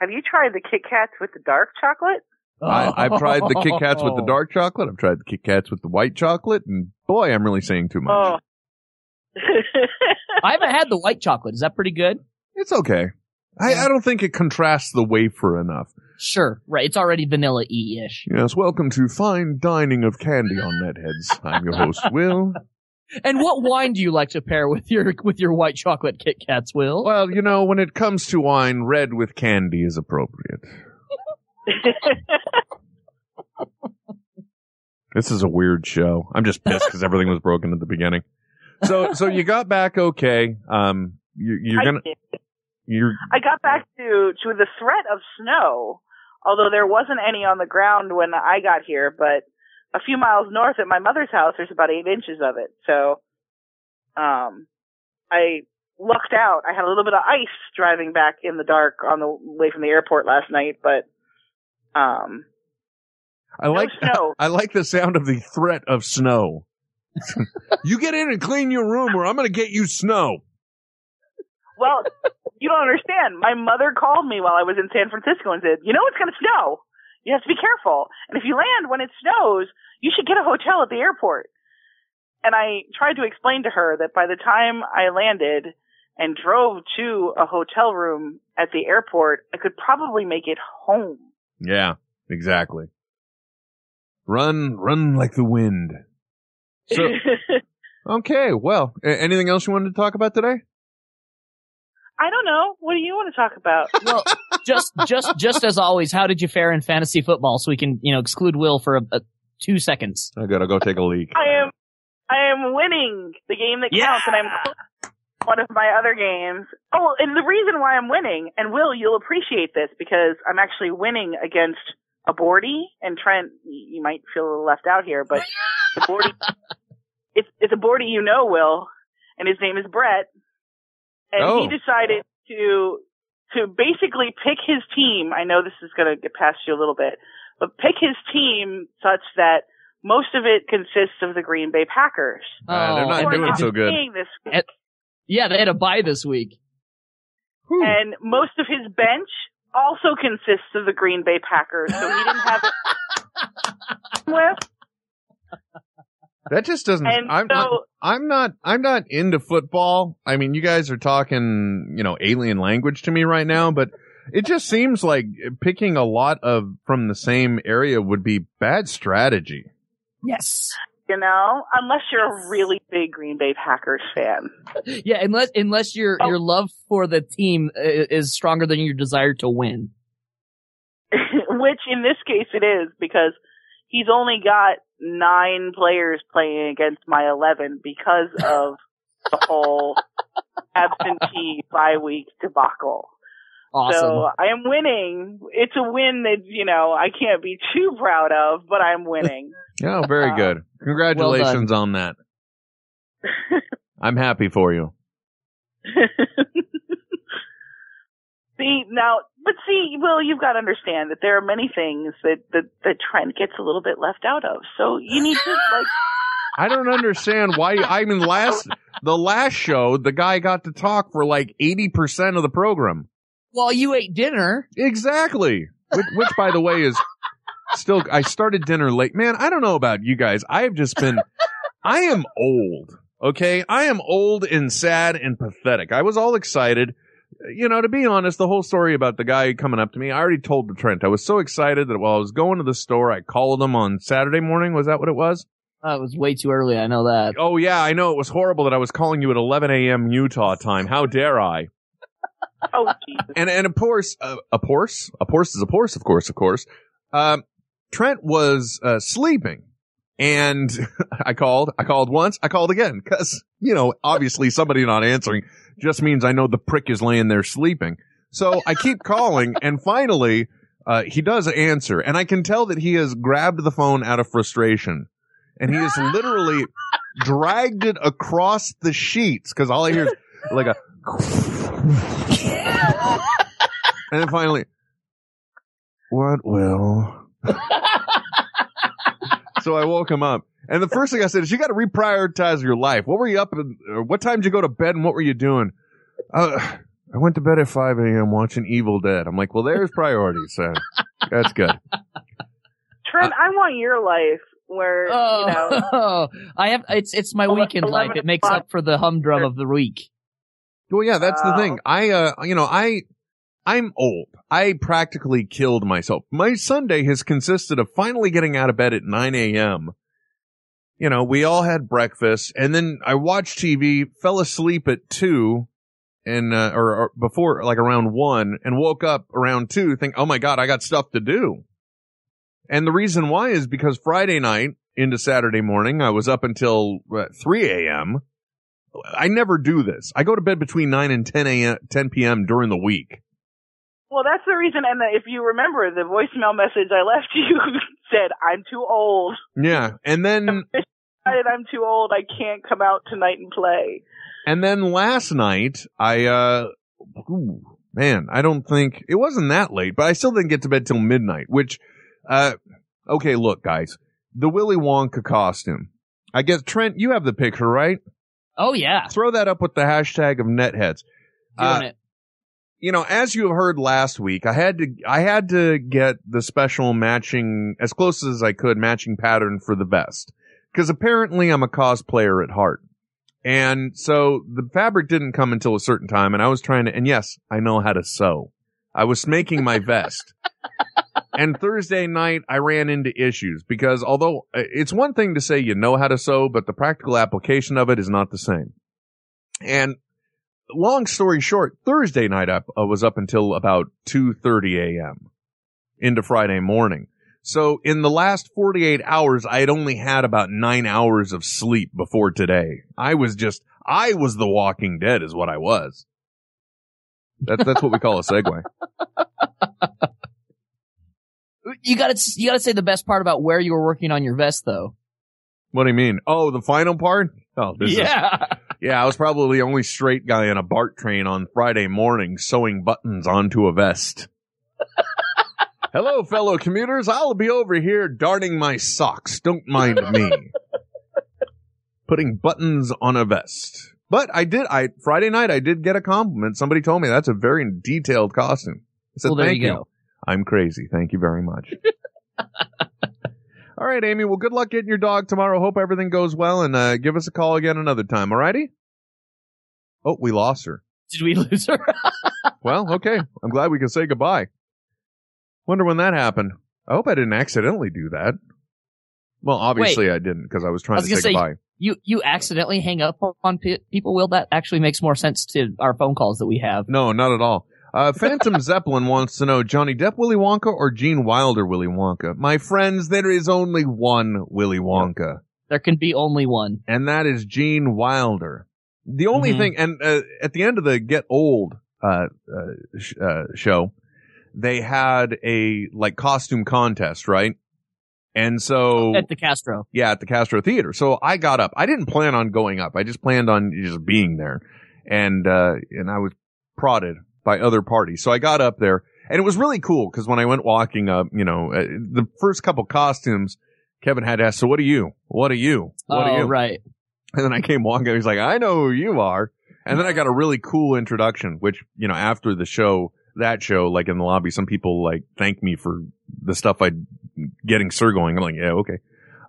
have you tried the Kit Kats with the dark chocolate? I, I've tried the Kit Kats with the dark chocolate. I've tried the Kit Kats with the white chocolate and boy, I'm really saying too much. Oh. I haven't had the white chocolate. Is that pretty good? It's okay. I, I don't think it contrasts the wafer enough. Sure, right. It's already vanilla e ish. Yes, welcome to Fine Dining of Candy on Netheads. I'm your host, Will. And what wine do you like to pair with your with your white chocolate Kit Kats, Will? Well, you know, when it comes to wine, red with candy is appropriate. This is a weird show. I'm just pissed because everything was broken at the beginning. So, so you got back okay. Um, you, you're I gonna, you're, I got back to to the threat of snow, although there wasn't any on the ground when I got here. But a few miles north at my mother's house, there's about eight inches of it. So, um, I lucked out. I had a little bit of ice driving back in the dark on the way from the airport last night, but um, I like, snow. I like the sound of the threat of snow. you get in and clean your room or I'm going to get you snow. Well, you don't understand. My mother called me while I was in San Francisco and said, "You know it's going to snow. You have to be careful. And if you land when it snows, you should get a hotel at the airport." And I tried to explain to her that by the time I landed and drove to a hotel room at the airport, I could probably make it home. Yeah, exactly. Run, run like the wind. So, okay, well, a- anything else you wanted to talk about today? I don't know. What do you want to talk about? Well, just just just as always, how did you fare in fantasy football? So we can you know exclude Will for a, a two seconds. I gotta go take a leak. I am I am winning the game that counts, and I'm one of my other games. Oh, and the reason why I'm winning, and Will, you'll appreciate this because I'm actually winning against a Bordy and Trent. You might feel a little left out here, but the Bordy, it's it's a Bordy you know, Will, and his name is Brett, and Oh. he decided to to basically pick his team. I know this is going to get past you a little bit, but pick his team such that most of it consists of the Green Bay Packers. Uh, they're not and- doing and- so good. Playing This and- yeah, they had a bye this week. and most of his bench also consists of the Green Bay Packers, so he didn't have it with. That just doesn't. And I'm, so- I'm not. I'm not into football. I mean, you guys are talking, you know, alien language to me right now, but it just seems like picking a lot of from the same area would be bad strategy. Yes. You know, unless you're a really big Green Bay Packers fan. Yeah, unless unless your Oh. your love for the team uh, is stronger than your desire to win. Which in this case it is because he's only got nine players playing against my 11 because of the whole absentee bye week debacle. Awesome. So I am winning. It's a win that, you know, I can't be too proud of, but I'm winning. Yeah, very Uh, good. Congratulations on that. I'm happy for you. see, now, but see, Will, you've got to understand that there are many things that, that, that Trent gets a little bit left out of. So you need to, like, I don't understand why. I mean, last the last show, the guy got to talk for like eighty percent of the program. While you ate dinner, Exactly. Which, which, by the way, is still. I started dinner late. Man, I don't know about you guys. I have just been. I am old. Okay, I am old and sad and pathetic. I was all excited. You know, to be honest, the whole story about the guy coming up to me, I already told to Trent. I was so excited that while I was going to the store, I called him on Saturday morning. Was that what it was? oh, it was way too early. I know that. Oh yeah, I know it was horrible that I was calling you at 11 a.m. Utah time. How dare I? oh, Jesus. And and of course, uh, a horse, a horse is a horse, of course, of course. Um, Trent was uh, sleeping, and I called. I called once. I called again because you know, obviously, somebody not answering just means I know the prick is laying there sleeping. So I keep calling, and finally, uh, he does answer, and I can tell that he has grabbed the phone out of frustration, and he has literally dragged it across the sheets because all I hear is like a. And then finally, what will? so I woke him up. And the first thing I said is, you got to reprioritize your life. What were you up? In, or what time did you go to bed and what were you doing? Uh, I went to bed at 5 a.m. watching Evil Dead. I'm like, well, there's priorities. So that's good. Trent, I want your life where, Oh, you know, I have it's it's my Ele- weekend life. It makes up for the humdrum of the week. Well, yeah, that's the thing. I, uh, you know, I, I'm old. I practically killed myself. My Sunday has consisted of finally getting out of bed at 9 a.m. You know, we all had breakfast and then I watched TV, fell asleep at two and, uh, or, or before, like around one and woke up around two, think, oh my God, I got stuff to do. And the reason why is because Friday night into Saturday morning, I was up until uh, 3 a.m. I never do this. I go to bed between 9 and 10 a.m., 10 p.m. during the week. Well, that's the reason. And if you remember, the voicemail message I left you said, "I'm too old." Yeah. And then, I'm too old. I can't come out tonight and play. and then last night, I, uh, ooh, man, I don't think it wasn't that late, but I still didn't get to bed till midnight, which, uh, okay, look, guys, the Willy Wonka costume. I guess, Trent, you have the picture, right? Oh yeah, Throw that up with the hashtag of netheads. doing Uh, it. You know, as you heard last week, I had to, I had to get the special matching, as close as I could, matching pattern for the vest. Cause apparently I'm a cosplayer at heart. And so the fabric didn't come until a certain time and I was trying to, and yes, I know how to sew. I was making my vest. and Thursday night I ran into issues because although uh, it's one thing to say you know how to sew, but the practical application of it is not the same. And long story short, Thursday night up uh, was up until about 2:30 a.m. into Friday morning. So in the last 48 hours, I had only had about nine hours of sleep before today. I was just, I was the Walking Dead, is what I was. That's that's what we call a segue. You gotta you gotta say the best part about where you were working on your vest though. What do you mean? Oh, the final part? Oh, this is yeah. Yeah, I was probably the only straight guy in a BART train on Friday morning sewing buttons onto a vest. Hello, fellow commuters. I'll be over here darning my socks. Don't mind me. Putting buttons on a vest. But I did, I, Friday night, I did get a compliment. Somebody told me that's a very detailed costume. I said, Well, there thank you go. I'm crazy. Thank you very much. all right, Amy. Well, good luck getting your dog tomorrow. Hope everything goes well and, uh, give us a call again another time. All righty? Oh, we lost her. Did we lose her? Well, okay. I'm glad we can say goodbye. Wonder when that happened. I hope I didn't accidentally do that. Well, obviously I didn't because I was I trying was to say say goodbye. you you accidentally hang up on pe- people. Will that actually makes more sense to our phone calls that we have? No, not at all. Uh, Phantom Zeppelin wants to know Johnny Depp Willy Wonka or Gene Wilder Willy Wonka. My friends, there is only one Willy Wonka, There can be only one. and that is Gene Wilder. The only Mhm. thing, and uh, at the end of the Get Old uh, uh, sh- uh, show, they had a like costume contest, right? And so At the Castro. Yeah, at the Castro Theater. So I got up. I didn't plan on going up. I just planned on just being there. And, uh, and I was prodded by other parties. So I got up there and it was really cool because when I went walking up, you know, uh, the first couple costumes, Kevin had asked, so what are you? What are you? What oh, are you? right. And then I came walking. He's like, I know who you are. And then I got a really cool introduction, which, you know, after the show, that show, like in the lobby, some people like thank me for the stuff I getting Sir going. I'm like, yeah, okay.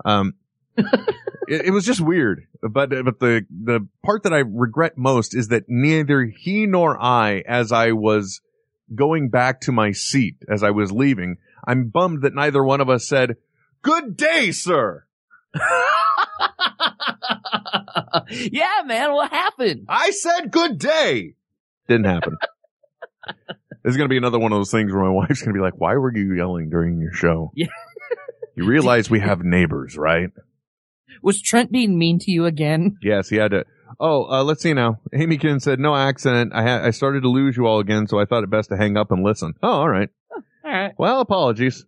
Um, it, it was just weird, but, but the, the part that I regret most is that neither he nor I, as I was going back to my seat, as I was leaving, I'm bummed that neither one of us said, good day, sir. yeah, man. What happened? I said good day. Didn't happen. this is going to be another one of those things where my wife's going to be like, why were you yelling during your show? Yeah. you realize we have neighbors, right? Was Trent being mean to you again? Yes, he had to. Oh, uh, let's see now. Amy Kin said, no accident. I had, I started to lose you all again, so I thought it best to hang up and listen. Oh, all right. All right. Well, apologies.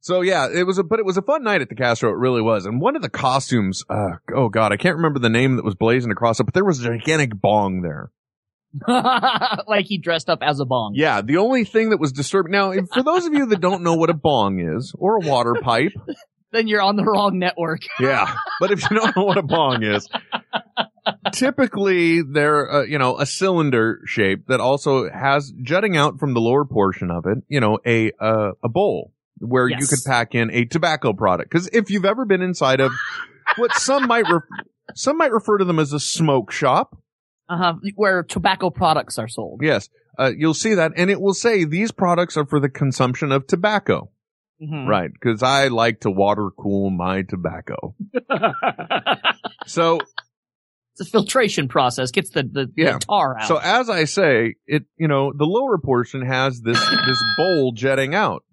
So yeah, it was a, but it was a fun night at the Castro. It really was. And one of the costumes, uh, oh god, I can't remember the name that was blazing across it, but there was a gigantic bong there. like he dressed up as a bong. Yeah, the only thing that was disturbing. Now, for those of you that don't know what a bong is, or a water pipe, Then you're on the wrong network. yeah. But if you don't know what a bong is, typically they're, uh, you know, a cylinder shape that also has jutting out from the lower portion of it, you know, a, uh, a bowl where you Yes. could pack in a tobacco product. Cause if you've ever been inside of what some might, re- some might refer to them as a smoke shop. Uh huh. Where tobacco products are sold. Yes. uh, you'll see that, and it will say these products are for the consumption of tobacco. Mhm. Right, because I like to water cool my tobacco. So It's a filtration process. Gets the, the, the Yeah. tar out. So as I say, it you know the lower portion has this this bowl jetting out.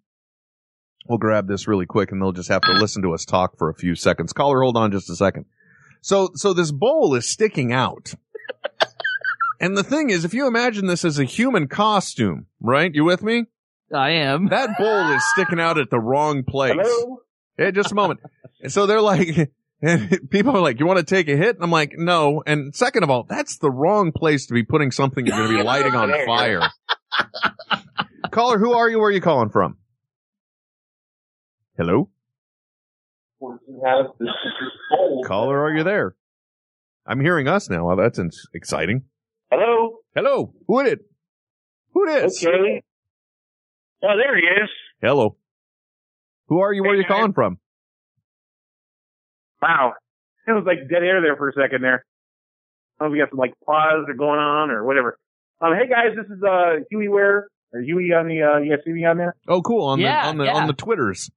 We'll grab this really quick, and they'll just have to listen to us talk for a few seconds. Caller, hold on just a second. So so this bowl is sticking out, and the thing is, if you imagine this as a human costume, right? You with me? I am. That bowl is sticking out at the wrong place. Hello? Hey, just a moment. And so they're like, and people are like, you want to take a hit? And I'm like, no. And second of all, that's the wrong place to be putting something you're going to be lighting on fire. Caller, who are you? Where are you calling from? Hello? Caller, are you there? I'm hearing us now. Well, that's ins- exciting. Hello? Hello? Who it? Who it is? Okay. Oh, there he is. Hello. Who are you? Where are you calling from? Wow. It was like dead air there for a second there. I don't know if we got some like pause or going on or whatever. Um, hey guys, this is uh Huey Ware or Huey on the uh you guys see me on there? Oh, cool. On Yeah, the on the yeah. on the Twitters.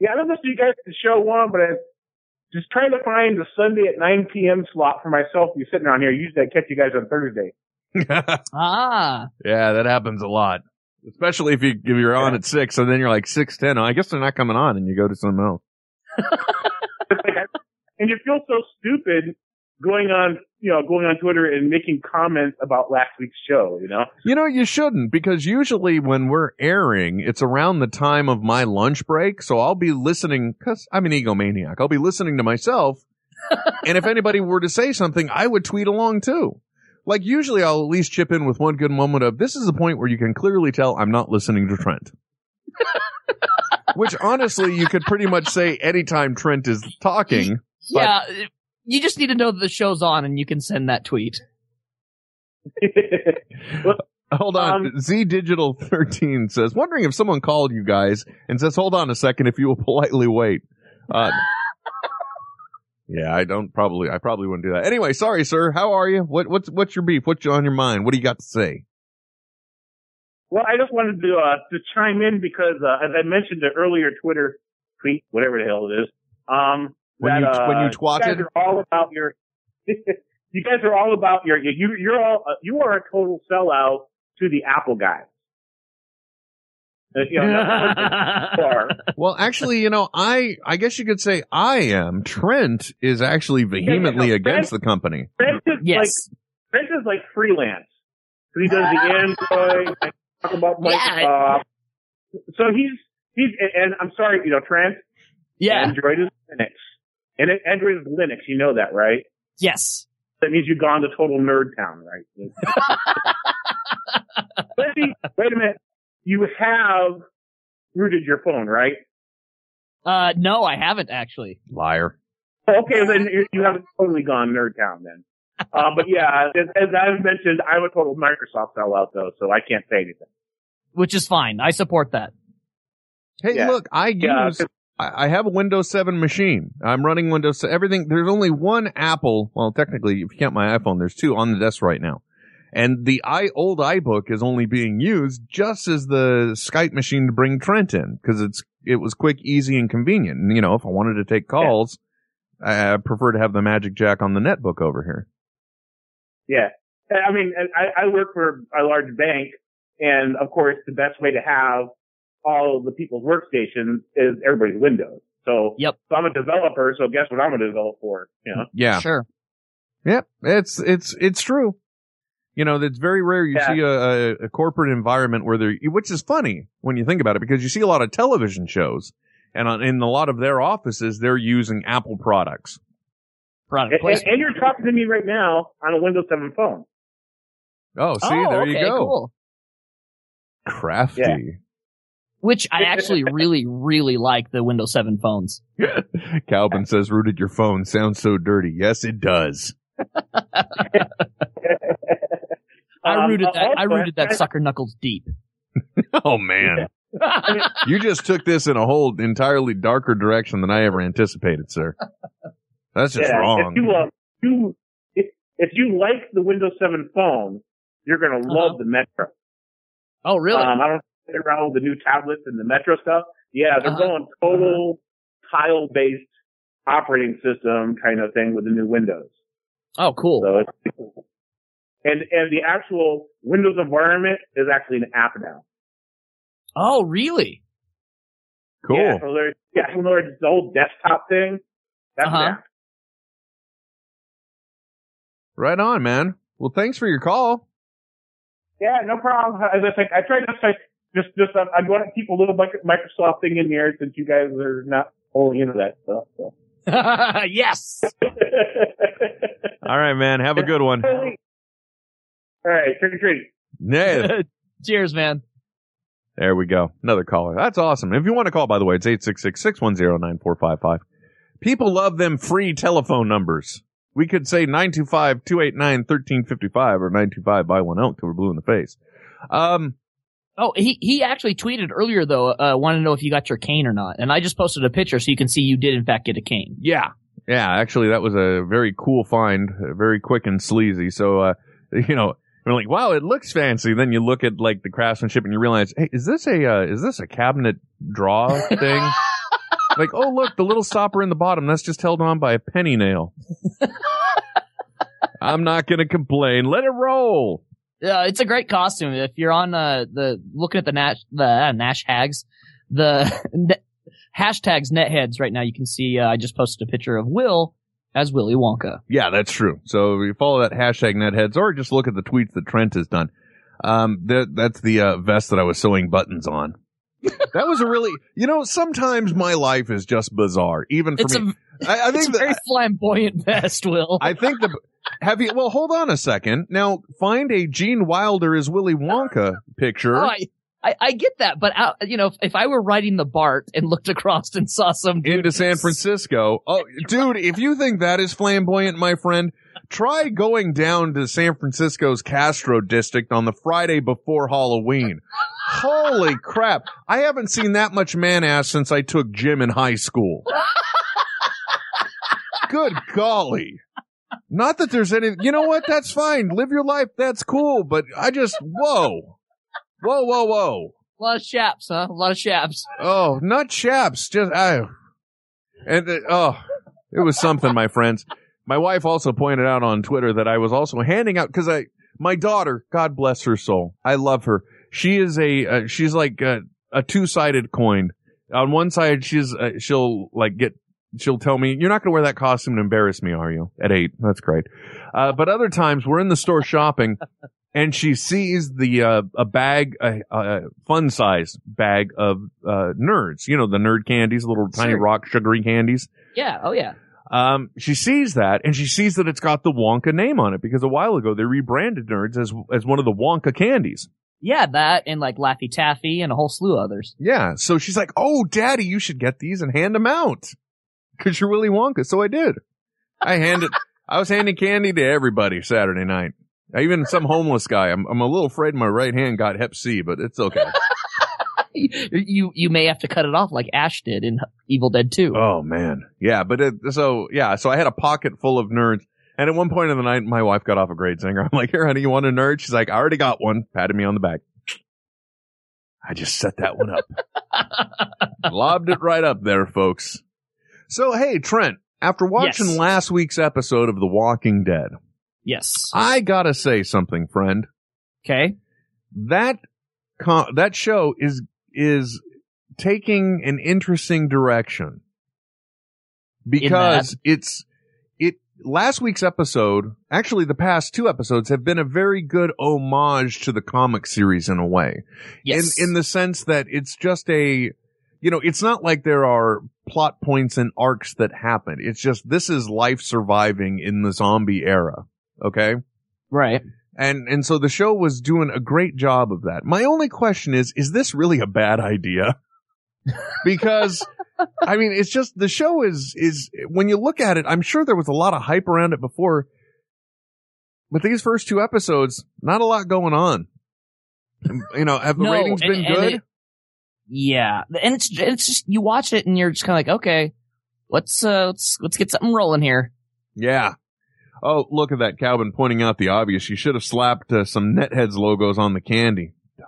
Yeah, I don't know if you guys to show one, but I'm just trying to find the Sunday at 9 p.m. slot for myself. Be sitting around here. Usually I catch you guys on Thursday. ah. Yeah, that happens a lot. Especially if you if you're on at six and then you're like six ten. Oh, I guess they're not coming on, and you go to something else. and you feel so stupid going on, you know, going on Twitter and making comments about last week's show, you know? You know, you shouldn't because usually when we're airing, it's around the time of my lunch break. So I'll be listening because I'm an egomaniac. I'll be listening to myself. and if anybody were to say something, I would tweet along too. Like usually I'll at least chip in with one good moment of this is the point where you can clearly tell I'm not listening to Trent. Which honestly, you could pretty much say anytime Trent is talking. but- yeah. You just need to know that the show's on and you can send that tweet. Hold on. Z Digital 13 says, wondering if someone called you guys and says, hold on a second if you will politely wait. Uh, yeah, I don't probably, I probably wouldn't do that. Anyway, sorry, sir. How are you? What, what's, what's your beef? What's on your mind? What do you got to say? Well, I just wanted to, uh, to chime in because, uh, as I mentioned the earlier Twitter tweet, whatever the hell it is, um, When that, you- uh, when you twatted? You guys are all about your, you guys are all about your, you, you're all, uh, you are a total sellout to the Apple guys. Uh, you know, that's what you are. Well, actually, you know, I, I guess you could say I am. Trent is actually vehemently no, against Trent- the company. Trent is Yes. like Trent is like freelance. So he does the Android, and talk about Microsoft. So he's he's and I'm sorry, you know, Trent. Yeah. Android is Linux, and it- Android is Linux. You know that, right? Yes. That means you've gone to total nerd town, right? wait, wait a minute. You have rooted your phone, right? Uh, no, I haven't actually. Liar. Okay, then you- you haven't totally gone nerd town then. Uh, but yeah, as, as I've mentioned, I'm a total Microsoft sellout though, so I can't say anything. Which is fine. I support that. Hey, Yeah. look, I use, I I have a Windows 7 machine. I'm running Windows, everything. There's only one Apple. Well, technically, if you count my iPhone, there's two on the desk right now. And the i old iBook is only being used just as the Skype machine to bring Trent in because it's it was quick, easy, and convenient. And you know, if I wanted to take calls, I prefer to have the Magic Jack on the netbook over here. Yeah. I mean, I, I work for a large bank, and of course, the best way to have all the people's workstations is everybody's Windows. So, yep. so I'm a developer, so guess what I'm going to develop for? You know? Yeah. Sure. Yep. It's it's it's true. You know, it's very rare you Yeah. see a, a, a corporate environment where they're, which is funny when you think about it, because you see a lot of television shows, and on, in a lot of their offices, they're using Apple products. Product And, and, and you're talking to me right now on a Windows 7 phone. Oh, see, Oh, there okay, you go. cool. Crafty. Yeah. Which I actually really, really like the Windows 7 phones. Calvin says, rooted your phone. Sounds so dirty. Yes, it does. I Um, rooted that. I rooted that sucker knuckles deep. Oh, man. you just took this in a whole entirely darker direction than I ever anticipated, sir. That's just Yeah, wrong. If you, uh, you, if, if you like the Windows 7 phone, you're gonna love the Metro. Oh, really? Um, I don't sit around with the new tablets and the Metro stuff. Yeah, they're Uh-huh. going total tile based operating system kind of thing with the new Windows. oh, cool. So it's and and the actual Windows environment is actually an app now. oh, really? Cool. Yeah, so there's yeah, so there's the old desktop thing. That's Uh-huh. an app. Right on, man. Well, thanks for your call. Yeah, no problem. As I think, I tried to say just just um, I want to keep a little Microsoft thing in here since you guys are not fully into that stuff. So. yes. All right, man. Have a good one. All right, trick or treat. Yeah. Cheers, man. There we go. Another caller. That's awesome. If you want to call, by the way, it's 866-610-9455. People love them free telephone numbers. We could say 925-289-1355 or 925 buy one out till we're blue in the face. Um, Oh, he he actually tweeted earlier though. Uh, wanted to know if you got your cane or not, and I just posted a picture so you can see you did in fact get a cane. yeah. Yeah, actually that was a very cool find, uh, very quick and sleazy. So, uh, you know, we're like, wow, it looks fancy. Then you look at like the craftsmanship and you realize, hey, is this a, uh, is this a cabinet draw thing? like, oh look, the little stopper in the bottom, that's just held on by a penny nail. I'm not gonna complain. Let it roll. Yeah, it's a great costume. If you're on uh, the looking at the Nash the uh, Nash hags, the net, hashtags netheads right now, you can see. Uh, I just posted a picture of Will as Willy Wonka. Yeah, that's true. So you follow that hashtag netheads or just look at the tweets that Trent has done. Um, that, that's the, uh, vest that I was sewing buttons on. that was a really, you know, sometimes my life is just bizarre, even for It's me. a I, I it's think a that, very flamboyant vest, Will. I think the, have you, well, hold on a second. Now find a Gene Wilder as Willy Wonka picture. Oh, I, I, I get that, but you know, if, if I were riding the BART and looked across and saw some dude into San Francisco. Oh, dude, if you think that is flamboyant, my friend, try going down to San Francisco's Castro district on the Friday before Halloween. Holy crap. I haven't seen that much man ass since I took gym in high school. Good golly. Not that there's any, you know what? That's fine. Live your life. That's cool. But I just, whoa. Whoa, whoa, whoa. A lot of shaps, huh? A lot of shaps. Oh, not chaps. Just I, and uh, oh, it was something, my friends. My wife also pointed out on Twitter that I was also handing out because I, my daughter, God bless her soul, I love her. She is a, uh, she's like a, a two-sided coin. On one side, she's uh, she'll like get, she'll tell me, "You're not going to wear that costume to embarrass me, are you?" At eight, that's great. Uh, but other times, we're in the store shopping, and she sees the uh, a bag, a, a fun size bag of uh, nerds. You know, the nerd candies, little tiny Sure. rock sugary candies. Yeah. Oh yeah. Um, she sees that, and she sees that it's got the Wonka name on it because a while ago they rebranded nerds as as one of the Wonka candies. Yeah, that and like Laffy Taffy and a whole slew of others. Yeah, so she's like, "Oh, Daddy, you should get these and hand them out because you're Willy Wonka." So I did. I handed. I was handing candy to everybody Saturday night. Even some homeless guy. I'm, I'm a little afraid my right hand got Hep C, but it's okay. You you may have to cut it off like Ash did in Evil Dead 2. Oh man, yeah. But it, so yeah, so I had a pocket full of nerds, and at one point in the night, my wife got off a great singer. I'm like, "Here, honey, you want a nerd?" She's like, "I already got one." Patted me on the back. I just set that one up, lobbed it right up there, folks. So hey, Trent, after watching Yes. last week's episode of The Walking Dead, Yes. I gotta say something, friend. Okay. That con- that show is is taking an interesting direction because it's it last week's episode actually the past two episodes have been a very good homage to the comic series in a way Yes. in in the sense that it's just a you know it's not like there are plot points and arcs that happen it's just this is life surviving in the zombie era okay Right. and and so the show was doing a great job of that. My only question is is this really a bad idea? because I mean it's just the show is is when you look at it I'm sure there was a lot of hype around it before but these first two episodes not a lot going on. You know, have the No, ratings and- been and good? it- yeah. And it's it's just you watch it and you're just kind of like, okay, let's uh let's let's get something rolling here. Yeah. Oh, look at that Calvin pointing out the obvious. You should have slapped uh, some Netheads logos on the candy.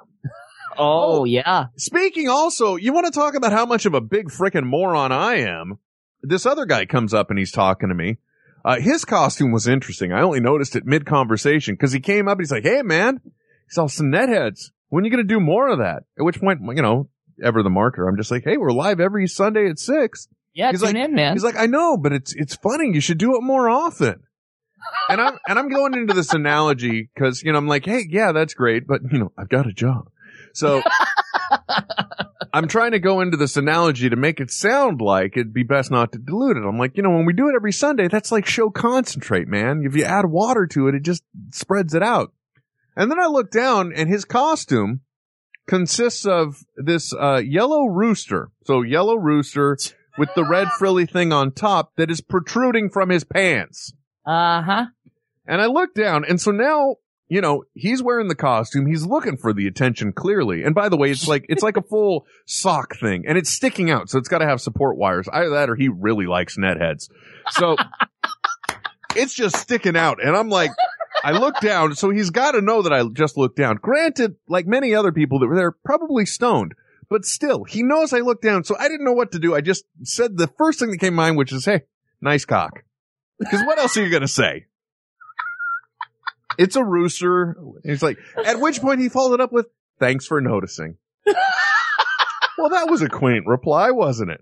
Oh, yeah. Speaking also, you want to talk about how much of a big frickin' moron I am? This other guy comes up and he's talking to me. Uh, his costume was interesting. I only noticed it mid conversation because he came up and he's like, Hey man, he saw some netheads. When are you going to do more of that? At which point, you know, ever the marker, I'm just like, Hey, we're live every Sunday at six. Yeah, He's tune like- in, man. He's like, I know, but it's, it's funny. You should do it more often. And I'm, and I'm going into this analogy because, you know, I'm like, Hey, yeah, that's great, but you know, I've got a job. So I'm trying to go into this analogy to make it sound like it'd be best not to dilute it. I'm like, you know, when we do it every Sunday, that's like show concentrate, man. If you add water to it, it just spreads it out. And then I look down and his costume consists of this, uh, yellow rooster. So yellow rooster with the red frilly thing on top that is protruding from his pants. Uh huh. And I look down, and so now, you know, he's wearing the costume. He's looking for the attention clearly. And by the way, it's like, it's like a full sock thing and it's sticking out. So it's got to have support wires. Either that or he really likes netheads. So it's just sticking out. And I'm like, I look down. So he's got to know that I just looked down. Granted, like many other people that were there, probably stoned. But still, he knows I looked down. So I didn't know what to do. I just said the first thing that came to mind, which is, hey, nice cock. Because what else are you going to say? It's a rooster. He's like, at which point he followed up with, thanks for noticing. well, that was a quaint reply, wasn't it?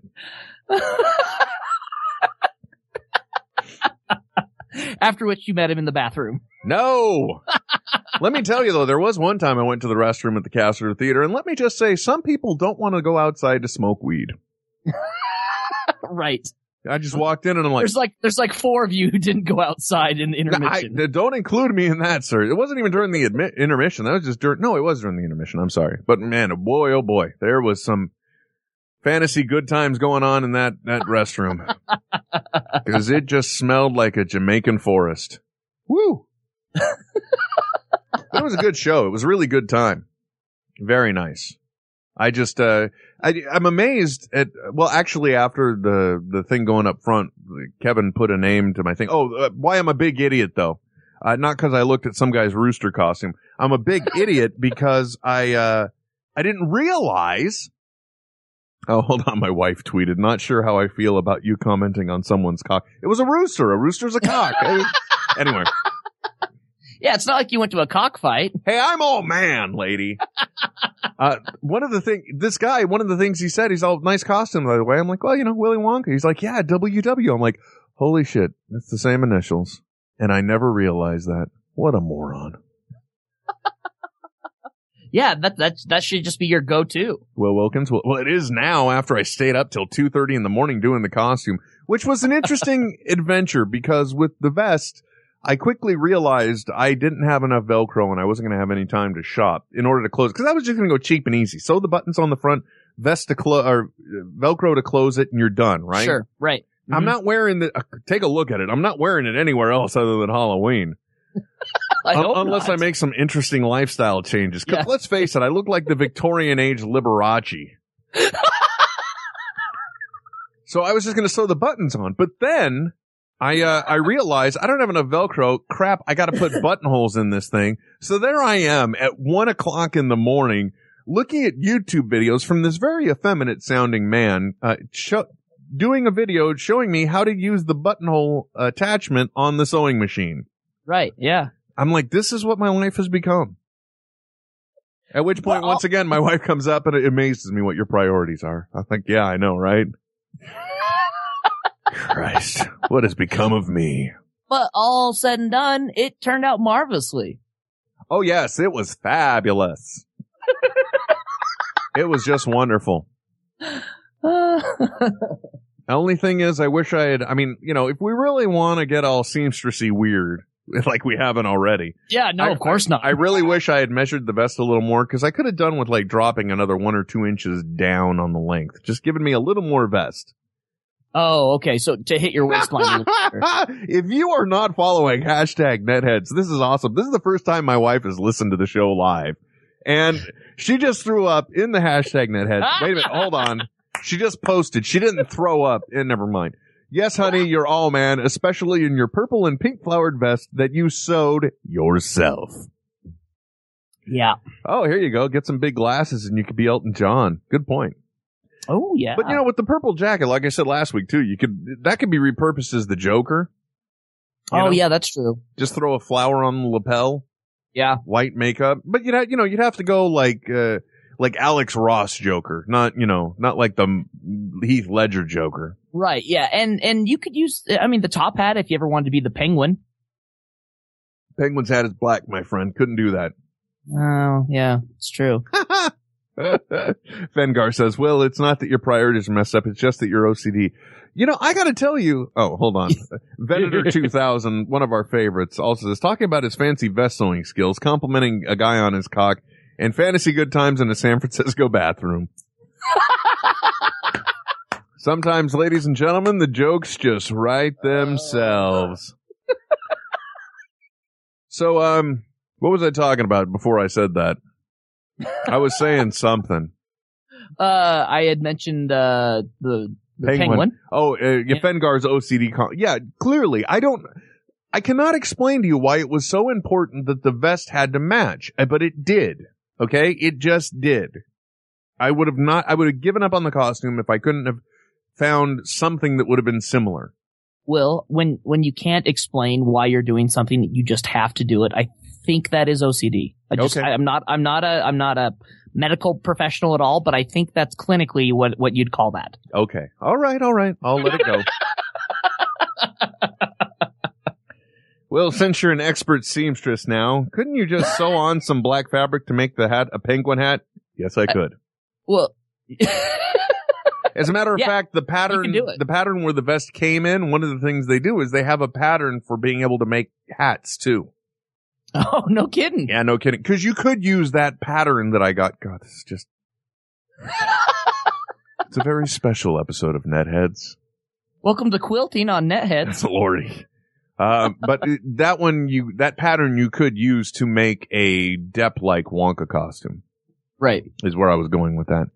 After which you met him in the bathroom. No. let me tell you though, there was one time I went to the restroom at the Castro Theater, and let me just say, some people don't want to go outside to smoke weed. right. I just walked in and I'm like, there's like there's like four of you who didn't go outside in the No, I- intermission. don't include me in that, sir. It wasn't even during the admi- intermission. That was just during. No, it was during the intermission. I'm sorry, but man, oh boy, oh boy, there was some fantasy good times going on in that that restroom because it just smelled like a Jamaican forest. Woo! it was a good show. It was a really good time. Very nice. I just, uh, I, I'm amazed at, well, actually after the, the thing going up front, Kevin put a name to my thing. Oh, uh, why I'm a big idiot though. Uh, not cause I looked at some guy's rooster costume. I'm a big idiot because I, uh, I didn't realize. Oh, hold on. My wife tweeted, not sure how I feel about you commenting on someone's cock. It was a rooster. A rooster's a cock. anyway. Yeah, it's not like you went to a cockfight. Hey, I'm all man, lady. uh, one of the thing, this guy, one of the things he said, he's all nice costume, by the way. I'm like, well, you know, Willy Wonka. He's like, yeah, WW. I'm like, holy shit, it's the same initials. And I never realized that. What a moron. Yeah, that that that should just be your go-to. Will Wilkins. Well, well, it is now after I stayed up till 2.30 in the morning doing the costume, which was an interesting adventure because with the vest, I quickly realized I didn't have enough Velcro and I wasn't going to have any time to shop in order to close because I was just going to go cheap and easy. Sew the buttons on the front, vest to close, or uh, Velcro to close it and you're done, right? Sure, right. I'm Mhm. not wearing the, uh, take a look at it. I'm not wearing it anywhere else other than Halloween. I hope unless not. I make some interesting lifestyle changes. 'Cause Yeah. let's face it, I look like the Victorian age Liberace. so I was just going to sew the buttons on, but then I uh, I realized I don't have enough Velcro. Crap! I got to put buttonholes in this thing. So there I am at one o'clock in the morning, looking at YouTube videos from this very effeminate sounding man, uh, doing a video showing me how to use the buttonhole attachment on the sewing machine. Right, yeah. I'm like, this is what my life has become. At which point, Well, once again, my wife comes up and it amazes me what your priorities are. I'm like, yeah, I know, right? Christ, what has become of me? But all said and done, it turned out marvelously. Oh yes, it was fabulous. it was just wonderful. The only thing is, I wish I had, I mean, you know, if we really want to get all seamstressy weird, like we haven't already, yeah, no, I- of course not. I really wish I had measured the vest a little more because I could have done with like dropping another one or two inches down on the length, just giving me a little more vest. Oh, okay. So to hit your waistline. if you are not following hashtag netheads, this is awesome. This is the first time my wife has listened to the show live. And she just threw up in the hashtag netheads. Wait a minute, hold on. She just posted. She didn't throw up. And never mind. Yes, honey, you're all man, especially in your purple and pink flowered vest that you sewed yourself. Yeah. Oh, here you go. Get some big glasses and you could be Elton John. Good point. Oh yeah. But you know, with the purple jacket, like I said last week too, you could that could be repurposed as the Joker. you oh know? yeah, that's true. Just throw a flower on the lapel, Yeah. white makeup. But you know, you know, you'd have to go like uh like Alex Ross Joker, not you know, not like the Heath Ledger Joker. Right. Yeah. And and you could use. I mean, the top hat if you ever wanted to be the penguin. Penguin's hat is black, my friend. Couldn't do that. Oh yeah, it's true. Fengar says, "Well, it's not that your priorities are messed up; it's just that you're OCD." You know, I got to tell you. Oh, hold on. Venator two thousand, one of our favorites, also is talking about his fancy vest sewing skills, complimenting a guy on his cock, and fantasy good times in a San Francisco bathroom. Sometimes, ladies and gentlemen, the jokes just write themselves. so, um, what was I talking about before I said that? I was saying something. Uh, I had mentioned uh the, the penguin. Oh, uh, yeah. Fengar's OCD. Con- yeah, clearly, I don't. I cannot explain to you why it was so important that the vest had to match, uh, but it did. Okay, it just did. I would have not. I would have given up on the costume if I couldn't have found something that would have been similar. Well, when when you can't explain why you're doing something, that you just have to do it. I think that is OCD. I just, Okay. I, I'm not, I'm not a, I'm not a medical professional at all, but I think that's clinically what what you'd call that. Okay, all right, all right. I'll let it go. well, since you're an expert seamstress now, couldn't you just sew on some black fabric to make the hat a penguin hat? Yes, I uh, could. Well, As a matter of Yeah, fact, the pattern, the pattern where the vest came in, one of the things they do is they have a pattern for being able to make hats too. oh no kidding. Yeah, no kidding. Cause you could use that pattern that I got. God, this is just, it's a very special episode of Netheads. Welcome to quilting on Netheads. Lordy. Um, but that one you, that pattern you could use to make a Depp-like Wonka costume. Right. is where I was going with that.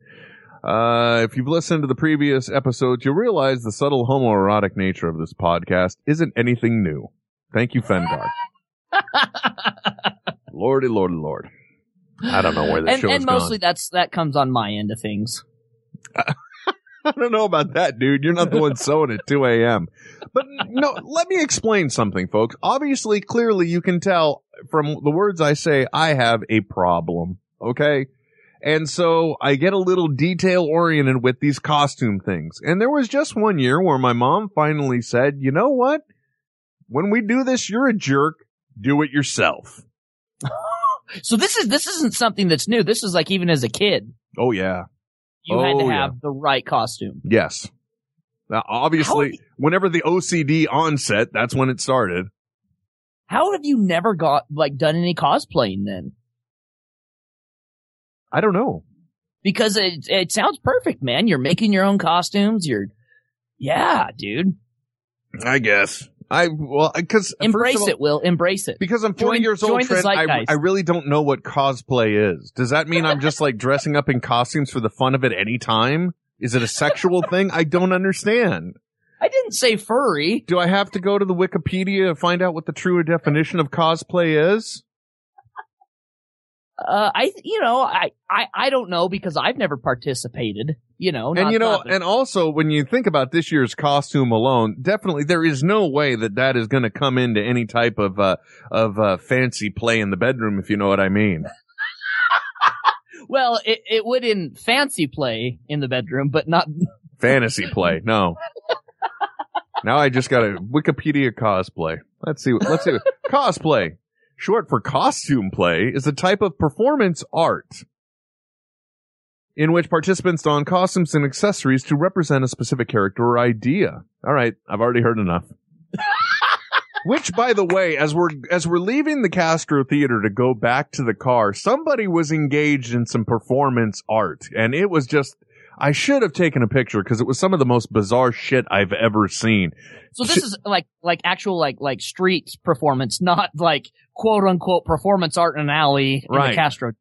Uh, if you've listened to the previous episodes, you'll realize the subtle homoerotic nature of this podcast isn't anything new. Thank you, Fengar. Lordy, lordy, lord. I don't know where this and, show's and mostly gone. that's that comes on my end of things. I don't know about that, dude. You're not the one sewing at 2 a.m. But no, let me explain something, folks. Obviously, clearly, you can tell from the words I say, I have a problem. Okay. And so I get a little detail oriented with these costume things. And there was just one year where my mom finally said, you know what? When we do this, you're a jerk. Do it yourself. So this is this isn't something that's new. This is like even as a kid, Oh, yeah. you had to Oh, yeah. have the right costume. Yes. Now, obviously, whenever the OCD onset, that's when it started. How have you never got like done any cosplaying then? I don't know. Because it it sounds perfect, man. You're making your own costumes. You're, yeah, dude. I guess. I well because Embrace it, Will. Embrace it. Because I'm 40 Join- years old, Trent, I. I really don't know what cosplay is. Does that mean I'm just like dressing up in costumes for the fun of it any time? Is it a sexual thing? I don't understand. I didn't say furry. Do I have to go to the Wikipedia to find out what the true definition of cosplay is? Uh, I, you know, I, I, I don't know because I've never participated. You know, and you know, and also when you think about this year's costume alone, definitely there is no way that that is going to come into any type of uh, of uh, fancy play in the bedroom, if you know what I mean. well, it, it would in fancy play in the bedroom, but not. Fantasy play, no. now I just got a Wikipedia cosplay. Let's see. Let's see. cosplay, short for costume play, is a type of performance art in which participants don costumes and accessories to represent a specific character or idea. All right, I've already heard enough. Which, by the way, as we're as we're leaving the Castro Theater to go back to the car, somebody was engaged in some performance art, and it was just. I should have taken a picture because it was some of the most bizarre shit I've ever seen. So this is like, like actual, like, like street performance, not like quote unquote performance art in an alley in Right. the Castro.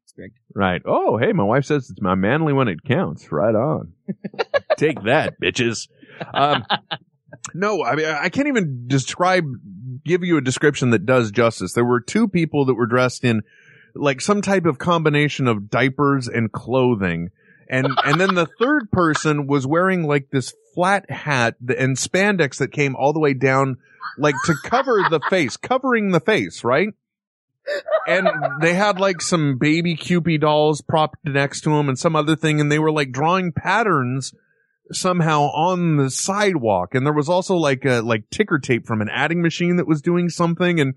Right. Oh, hey, my wife says it's my manly when it counts. Right on. Take that, bitches. Um, No, I mean I can't even describe give you a description that does justice. There were two people that were dressed in like some type of combination of diapers and clothing. And and then the third person was wearing like this flat hat and spandex that came all the way down like to cover the face, covering the face, right? And they had like some baby Cupid dolls propped next to them and some other thing and they were like drawing patterns somehow on the sidewalk. And there was also like a like ticker tape from an adding machine that was doing something. And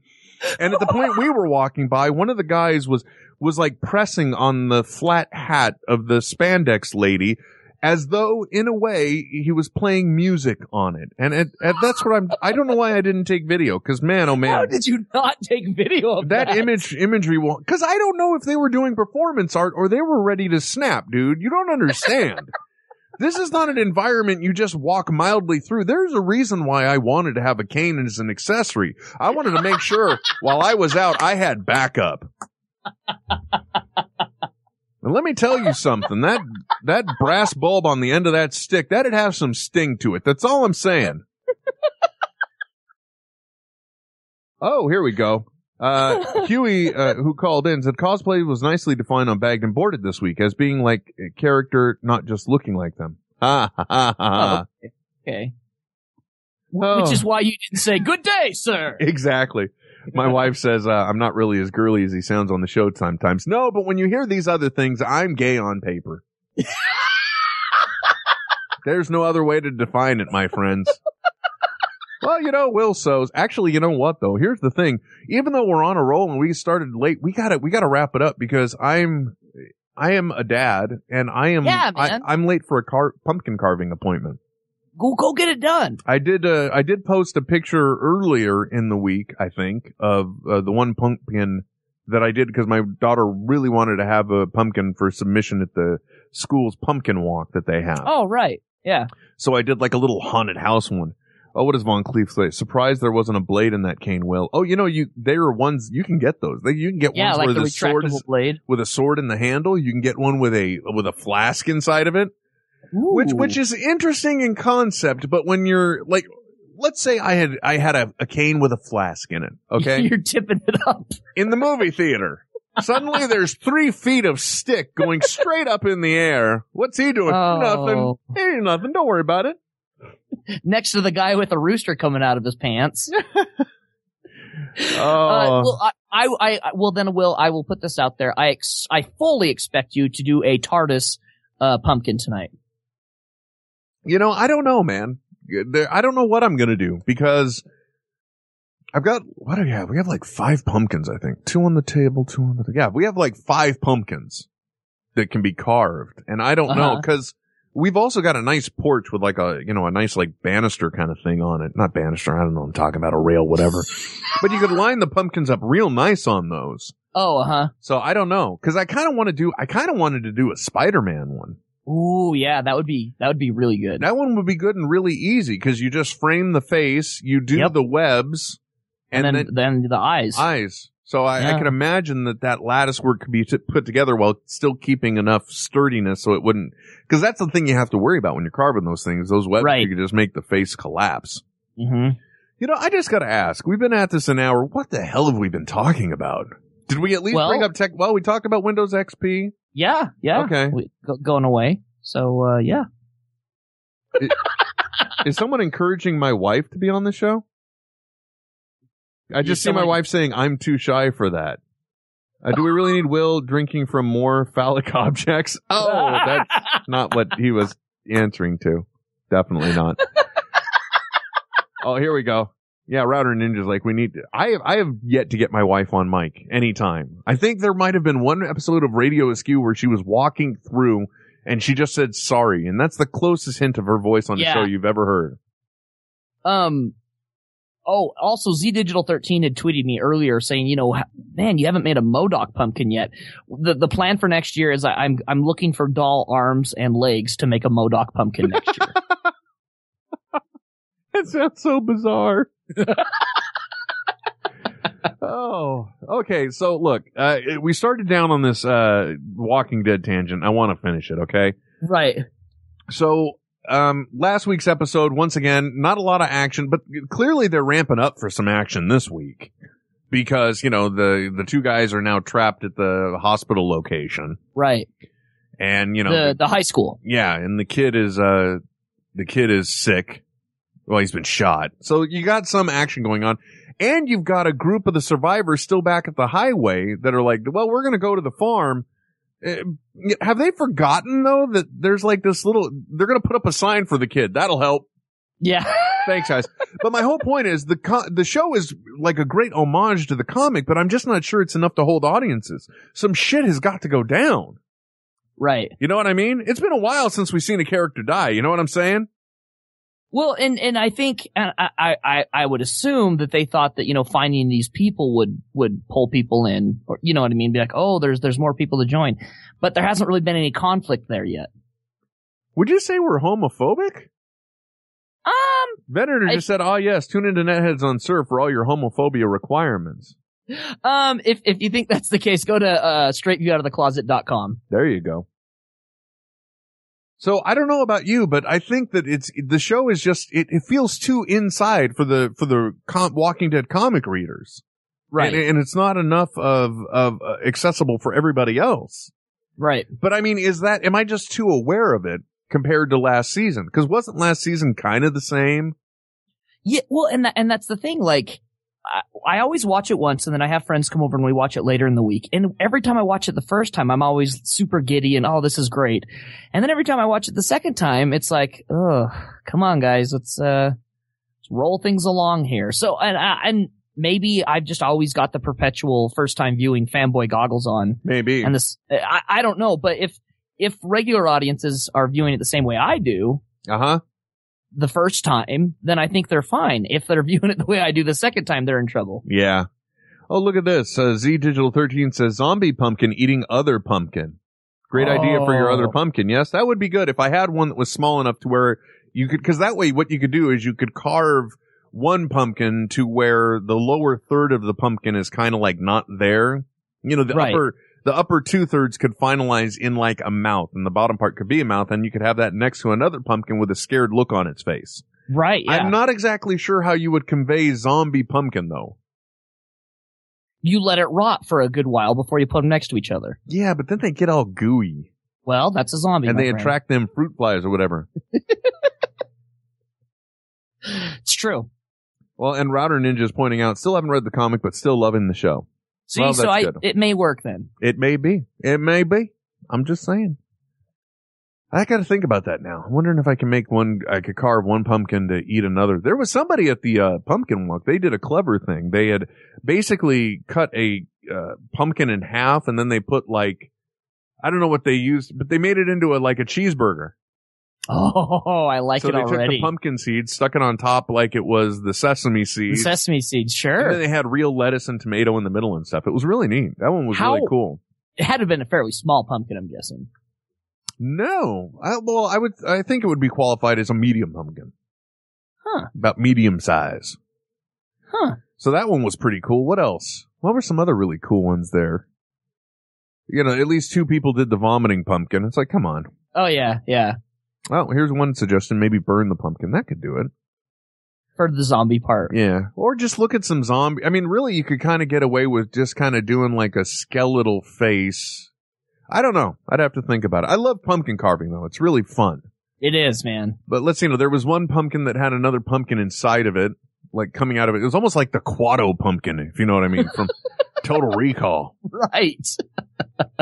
and at the point we were walking by one of the guys was was like pressing on the flat hat of the spandex lady as though in a way he was playing music on it and it, and that's what I'm I don't know why I didn't take video cuz man oh man How did you not take video of that? that image imagery will because I don't know if they were doing performance art or they were ready to snap, dude. You don't understand. this is not an environment you just walk mildly through. There's a reason why I wanted to have a cane as an accessory. I wanted to make sure while I was out, I had backup. And let me tell you something. That that brass bulb on the end of that stick, that'd have some sting to it. That's all I'm saying. Oh, here we go. Uh, Huey, uh, who called in, said cosplay was nicely defined on Bagged and Boarded this week as being like a character, not just looking like them. Ha ha ha ha. Oh, okay. Oh. Which is why you didn't say good day, sir. Exactly. My wife says uh, I'm not really as girly as he sounds on the show sometimes. No, but when you hear these other things, I'm gay on paper. There's no other way to define it, my friends. Well, you know, Will So's. Actually, you know what though? Here's the thing. Even though we're on a roll and we started late, we gotta, we gotta wrap it up because I'm, I am a dad and I am, Yeah. I, am late for a car, pumpkin carving appointment. Go go get it done. I did, uh, I did post a picture earlier in the week, I think, of uh, the one pumpkin that I did because my daughter really wanted to have a pumpkin for submission at the school's pumpkin walk that they have. Oh right. Yeah. So I did like a little haunted house one. Oh, what does Von Cleef say? Surprised there wasn't a blade in that cane will. Oh, you know, you there are ones you can get those. You can get Yeah, ones like where the the sword blade. with a sword in the handle. You can get one with a with a flask inside of it, Ooh. which is interesting in concept. But when you're like, let's say I had I had a, a cane with a flask in it. Okay, You're tipping it up. in the movie theater. Suddenly there's three feet of stick going straight up in the air. What's he doing? Oh. Nothing. Ain't nothing. Don't worry about it. Next to the guy with a rooster coming out of his pants. Oh. Uh, well, I, I, I, well then, Will, I will put this out there. I, ex- I fully expect you to do a TARDIS, uh, pumpkin tonight. You know, I don't know, man. I don't know what I'm gonna do because I've got what do we have? We have like five pumpkins, I think. Two on the table, two on the yeah. We have like five pumpkins that can be carved, and I don't know Uh-huh. because we've also got a nice porch with like a you know a nice like banister kind of thing on it. Not banister, I don't know. I'm talking about a rail, whatever. but you could line the pumpkins up real nice on those. Oh, uh huh. So I don't know because I kind of want to do. I kind of wanted to do a Spider-Man one. Ooh, yeah, that would be, that would be really good. That one would be good and really easy because you just frame the face, you do Yep. the webs, and, and, then, then the eyes. eyes. So I, I can imagine that that lattice work could be t- put together while still keeping enough sturdiness so it wouldn't. Because that's the thing you have to worry about when you're carving those things. Those webs, Right. you could just make the face collapse. mm-hmm. You know, I just got to ask. We've been at this an hour. What the hell have we been talking about? Did we at least Well- bring up tech? Well, we talked about Windows XP. Yeah, yeah. Okay. We, go, going away. So, uh, yeah. Is someone encouraging my wife to be on the show? I just see my wife saying, I'm too shy for that. Uh, do we really need Will drinking from more phallic objects? Oh, that's not what he was answering to. Definitely not. oh, here we go. Yeah, Router Ninja's like, we need to, I have, I have yet to get my wife on mic anytime. I think there might have been one episode of Radio Askew where she was walking through and she just said sorry. And that's the closest hint of her voice on the show you've ever heard. Um. Oh, also Z Digital 13 had tweeted me earlier saying, you know, man, you haven't made a MODOK pumpkin yet. The the plan for next year is I, I'm I'm looking for doll arms and legs to make a MODOK pumpkin next year. That sounds so bizarre. Oh, okay. So look, uh, we started down on this, uh, Walking Dead tangent. I want to finish it. Okay. right. So um, last week's episode, once again, not a lot of action, but clearly they're ramping up for some action this week because, you know, the, the two guys are now trapped at the hospital location Right. and, you know, the the high school. yeah, and the kid is, uh, the kid is sick. Well, he's been shot. So you got some action going on. And you've got a group of the survivors still back at the highway that are like, well, we're going to go to the farm. Uh, have they forgotten though that there's like this little, they're going to put up a sign for the kid. That'll help. Yeah. Thanks, guys. But my whole point is the co- the show is like a great homage to the comic, but I'm just not sure it's enough to hold audiences. Some shit has got to go down. Right. You know what I mean? It's been a while since we've seen a character die. You know what I'm saying? Well, and and I think I, I I would assume that they thought that you know finding these people would would pull people in, or you know what I mean? Be like, oh, there's there's more people to join, but there hasn't really been any conflict there yet. Would you say we're homophobic? Um, Venator just said, "Oh yes, tune into Netheads on Surf for all your homophobia requirements." um, if if you think that's the case, go to uh straightviewoutofthecloset.com. There you go. So I don't know about you, but I think that it's the show is just it, it feels too inside for the for the com- Walking Dead comic readers, Right. And, and it's not enough of of uh, accessible for everybody else. Right. But I mean, is that am I just too aware of it compared to last season? Because wasn't last season kind of the same? Yeah, well, and that, and that's the thing. Like, I, I always watch it once, and then I have friends come over and we watch it later in the week. And every time I watch it the first time, I'm always super giddy and oh, this is great. And then every time I watch it the second time, it's like, oh, come on, guys, let's uh, let's roll things along here. So, and and maybe I've just always got the perpetual first time viewing fanboy goggles on. Maybe. And this, I, I don't know, but if if regular audiences are viewing it the same way I do, Uh huh. The first time, then I think they're fine. If they're viewing it the way I do the second time, they're in trouble. Yeah. Oh, look at this. Uh, Z Digital 13 says zombie pumpkin eating other pumpkin. Great idea for your other Oh. pumpkin. Yes, that would be good if I had one that was small enough to where you could, cause that way what you could do is you could carve one pumpkin to where the lower third of the pumpkin is kind of like not there. You know, the Right. upper, the upper two thirds could finalize in like a mouth and the bottom part could be a mouth and you could have that next to another pumpkin with a scared look on its face. Right. Yeah. I'm not exactly sure how you would convey zombie pumpkin though. you let it rot for a good while before you put them next to each other. Yeah, but then they get all gooey. Well, that's a zombie. and they friend. attract them fruit flies or whatever. It's true. Well, and Router Ninja's pointing out, still haven't read the comic, but still loving the show. See, Well, so I it may work then. It may be. It may be. I'm just saying. I got to think about that now. I'm wondering if I can make one. I could carve one pumpkin to eat another. There was somebody at the uh, pumpkin walk. They did a clever thing. They had basically cut a uh, pumpkin in half, and then they put like I don't know what they used, but they made it into a like a cheeseburger. Oh, I like so it they took the pumpkin seeds, stuck it on top like it was the sesame The seeds. sesame seeds, And sure. then they had real lettuce and tomato in the middle and stuff. It was really neat. That one was How- really cool. It had to have been a fairly small pumpkin, I'm guessing. No, I, well, I would, I think it would be qualified as a medium pumpkin. Huh. About medium size. Huh. So that one was pretty cool. What else? What were some other really cool ones there? You know, at least two people did the vomiting pumpkin. It's like, come on. Oh yeah, yeah. Well, here's one suggestion. Maybe burn the pumpkin. That could do it. For the zombie part. Yeah. Or just look at some zombie. I mean, really, you could kind of get away with just kind of doing like a skeletal face. I don't know. I'd have to think about it. I love pumpkin carving though. It's really fun. It is, man. But let's see, you know, there was one pumpkin that had another pumpkin inside of it, like coming out of it. It was almost like the Kuato pumpkin, if you know what I mean, from Total Recall. Right.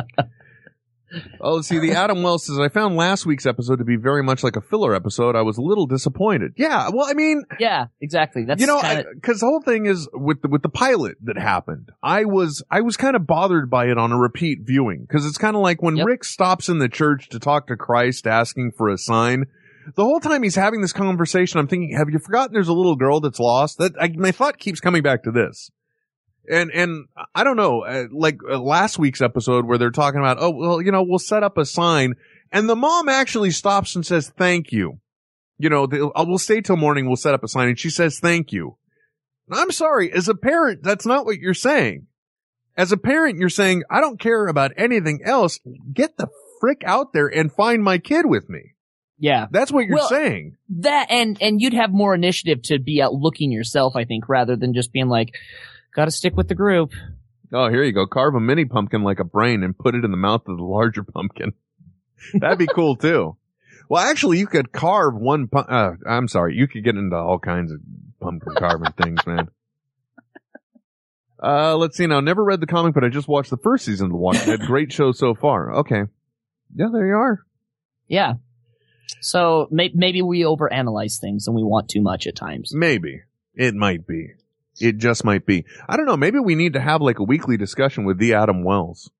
Oh, see, the Adam Wells says, I found last week's episode to be very much like a filler episode. I was a little disappointed. Yeah, well, I mean, Yeah, exactly. That's you know, because the whole thing is with the, with the pilot that happened. I was I was kind of bothered by it on a repeat viewing because it's kind of like when Yep. Rick stops in the church to talk to Christ, asking for a sign. The whole time he's having this conversation, I'm thinking, have you forgotten there's a little girl that's lost? That I, my thought keeps coming back to this. And and I don't know, uh, like uh, last week's episode where they're talking about, oh well, you know, we'll set up a sign, and the mom actually stops and says thank you. You know, the, uh, we'll stay till morning. We'll set up a sign, and she says thank you. I'm sorry, as a parent, that's not what you're saying. As a parent, you're saying I don't care about anything else. Get the frick out there and find my kid with me. Yeah. That's what you're Well- saying. That and and you'd have more initiative to be out looking yourself, I think, rather than just being like, "Got to stick with the group." Oh, here you go. Carve a mini pumpkin like a brain and put it in the mouth of the larger pumpkin. That'd be cool too. Well, actually, you could carve one. Pu- uh, I'm sorry, you could get into all kinds of pumpkin carving things, man. Uh, let's see now. Never read the comic, but I just watched the first season of The Walking Dead. Great show so far. Okay. Yeah, there you are. Yeah. So may- maybe we overanalyze things and we want too much at times. Maybe. It might be. It just might be. I don't know. Maybe we need to have like a weekly discussion with the Adam Wells.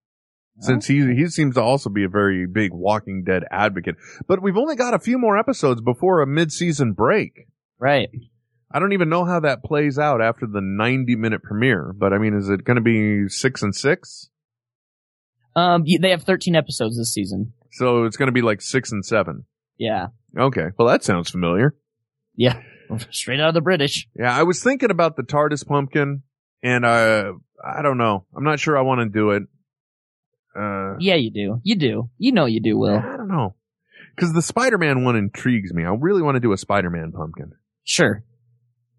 Since he he seems to also be a very big Walking Dead advocate. But we've only got a few more episodes before a mid-season break. Right. I don't even know how that plays out after the 90 minute premiere, but I mean, is it going to be six and six? Um, they have 13 episodes this season. So it's going to be like six and seven. Yeah. Okay. Well, that sounds familiar. Yeah. Straight out of the British. Yeah. I was thinking about the TARDIS pumpkin and, uh, I don't know. I'm not sure I want to do it. Uh, Yeah, you do. You do. You know you do, Will. I don't know. Cause the Spider-Man one intrigues me. I really want to do a Spider-Man pumpkin. Sure.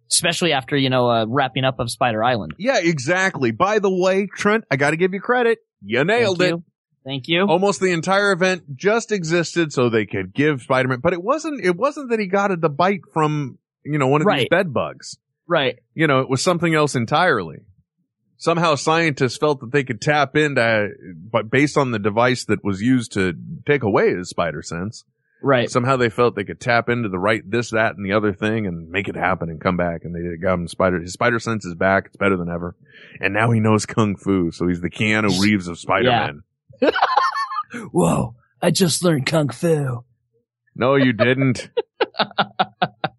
Especially after, you know, uh, wrapping up of Spider Island. Yeah, exactly. By the way, Trent, I got to give you credit. You nailed Thank it. you. Thank you. Almost the entire event just existed so they could give Spider-Man, but it wasn't, it wasn't that he got a the bite from, you know, one of these bed bugs. Right. You know, it was something else entirely. Somehow scientists felt that they could tap into, but based on the device that was used to take away his spider sense, Right. somehow they felt they could tap into the right this, that, and the other thing and make it happen and come back. And they got him spider. His spider sense is back. It's better than ever. And now he knows kung fu, so he's the Keanu Reeves of Spider-Man. Yeah. Whoa. I just learned Kung Fu. No, you didn't.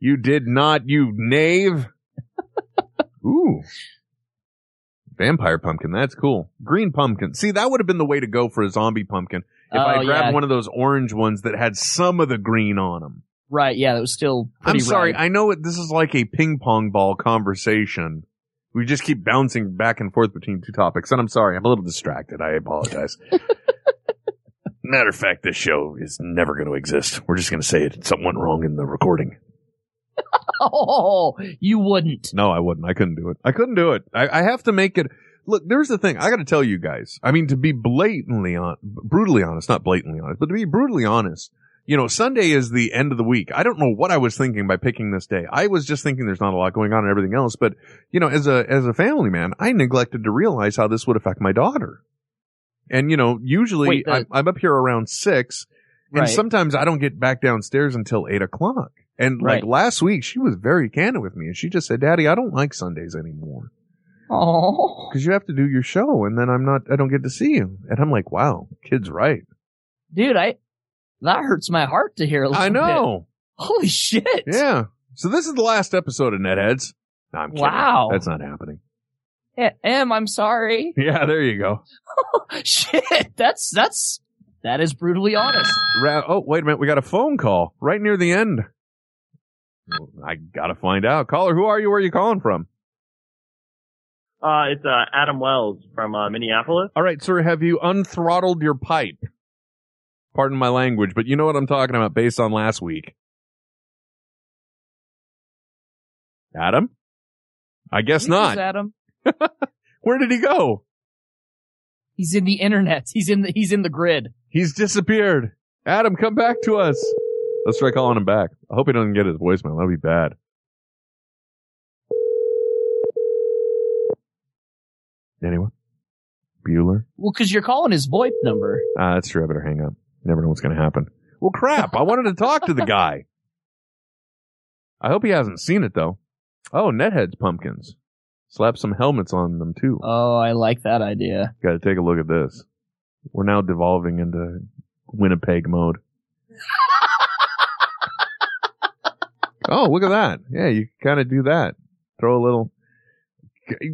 you did not, you knave. Ooh. Vampire pumpkin. That's cool. Green pumpkin. See, that would have been the way to go for a zombie pumpkin. If I Oh, grabbed yeah. one of those orange ones that had some of the green on them. Right. Yeah, that was still I'm sorry. I know it, this is like a ping pong ball conversation. We just keep bouncing back and forth between two topics. And I'm sorry. I'm a little distracted. I apologize. Matter of fact, this show is never going to exist. We're just going to say it. Something went wrong in the recording. Oh, you wouldn't. No, I wouldn't. I couldn't do it. I couldn't do it. I, I have to make it. Look, there's the thing. I got to tell you guys. I mean, to be blatantly on, brutally honest, not blatantly honest, but to be brutally honest, you know, Sunday is the end of the week. I don't know what I was thinking by picking this day. I was just thinking there's not a lot going on and everything else, but you know, as a, as a family man, I neglected to realize how this would affect my daughter. And you know, usually Wait, the- I'm, I'm up here around six and Right. sometimes I don't get back downstairs until eight o'clock. And like last week, she was very candid with me and she just said, daddy, I don't like Sundays anymore Oh. because you have to do your show and then I'm not, I don't get to see you. And I'm like, wow, kid's right. Dude, I that hurts my heart to hear I know. bit. Holy shit. Yeah. So this is the last episode of Netheads. No, I'm kidding. Wow. That's not happening. Eh, Em, I'm sorry. Yeah, there you go. shit. That's that's that is brutally honest. Ra- oh, wait a minute. We got a phone call right near the end. I gotta find out. Caller, who are you? Where are you calling from? Uh, it's uh, Adam Wells from uh, Minneapolis. All right, sir. Have you unthrottled your pipe? Pardon my language, but you know what I'm talking about based on last week. Adam? I guess This not. Adam. Where did he go? He's in the internet. He's in the he's in the grid. He's disappeared. Adam, come back to us. Let's try calling him back. I hope he doesn't get his voicemail. That'd be bad. Anyone? Bueller? Well, because you're calling his VoIP number. Ah, that's true. I better hang up. Never know what's going to happen. Well, crap. I wanted to talk to the guy. I hope he hasn't seen it though. Oh, Netheads pumpkins. Slap some helmets on them too. Oh, I like that idea. Got to take a look at this. We're now devolving into Winnipeg mode. oh, look at that. Yeah, you kind of do that. Throw a little.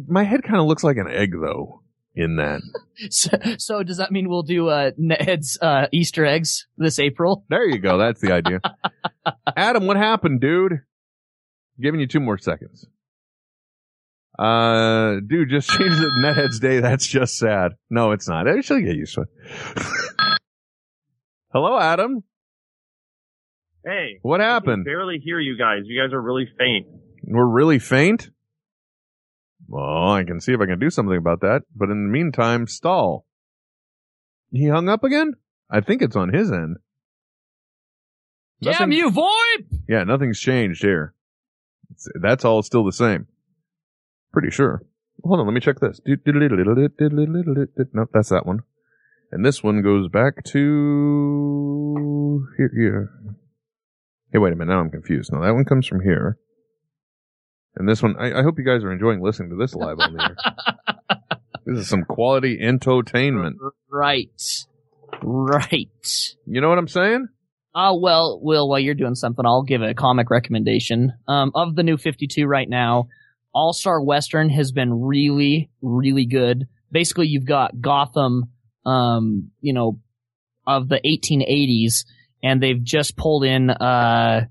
My head kind of looks like an egg though in that. So, so does that mean we'll do uh Ned's uh Easter eggs this April? There you go. That's the idea. Adam, what happened, dude? giving you two more seconds. Uh, dude, just change it to Netheads Day. That's just sad. No, it's not. I should get used to it. Hello, Adam. Hey. What I can happened? barely hear you guys. You guys are really faint. We're really faint? Well, I can see if I can do something about that. But in the meantime, stall. He hung up again? I think it's on his end. Damn you, VoIP! Yeah, nothing's changed here. It's, that's all still the same. Pretty sure. Hold on, let me check this. Nope, that's that one. And this one goes back to here. here. Hey, wait a minute. Now I'm confused. Now that one comes from here. And this one, I, I hope you guys are enjoying listening to this live on the air. This is some quality entertainment. Right. Right. You know what I'm saying? Oh, well, Will, while you're doing something, I'll give a comic recommendation. Um, of the new 52 right now, All Star Western has been really, really good. Basically, you've got Gotham, um, you know, of the 1880s, and they've just pulled in, uh,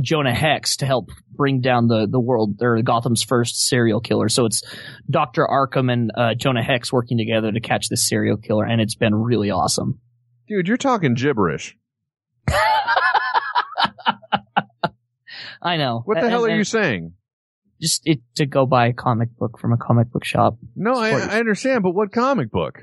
Jonah Hex to help bring down the, the world, or Gotham's first serial killer. So it's Dr. Arkham and, uh, Jonah Hex working together to catch this serial killer, and it's been really awesome. Dude, you're talking gibberish. I know. What the And- hell are you saying? Just it, to go buy a comic book from a comic book shop. No, I, I understand, but what comic book?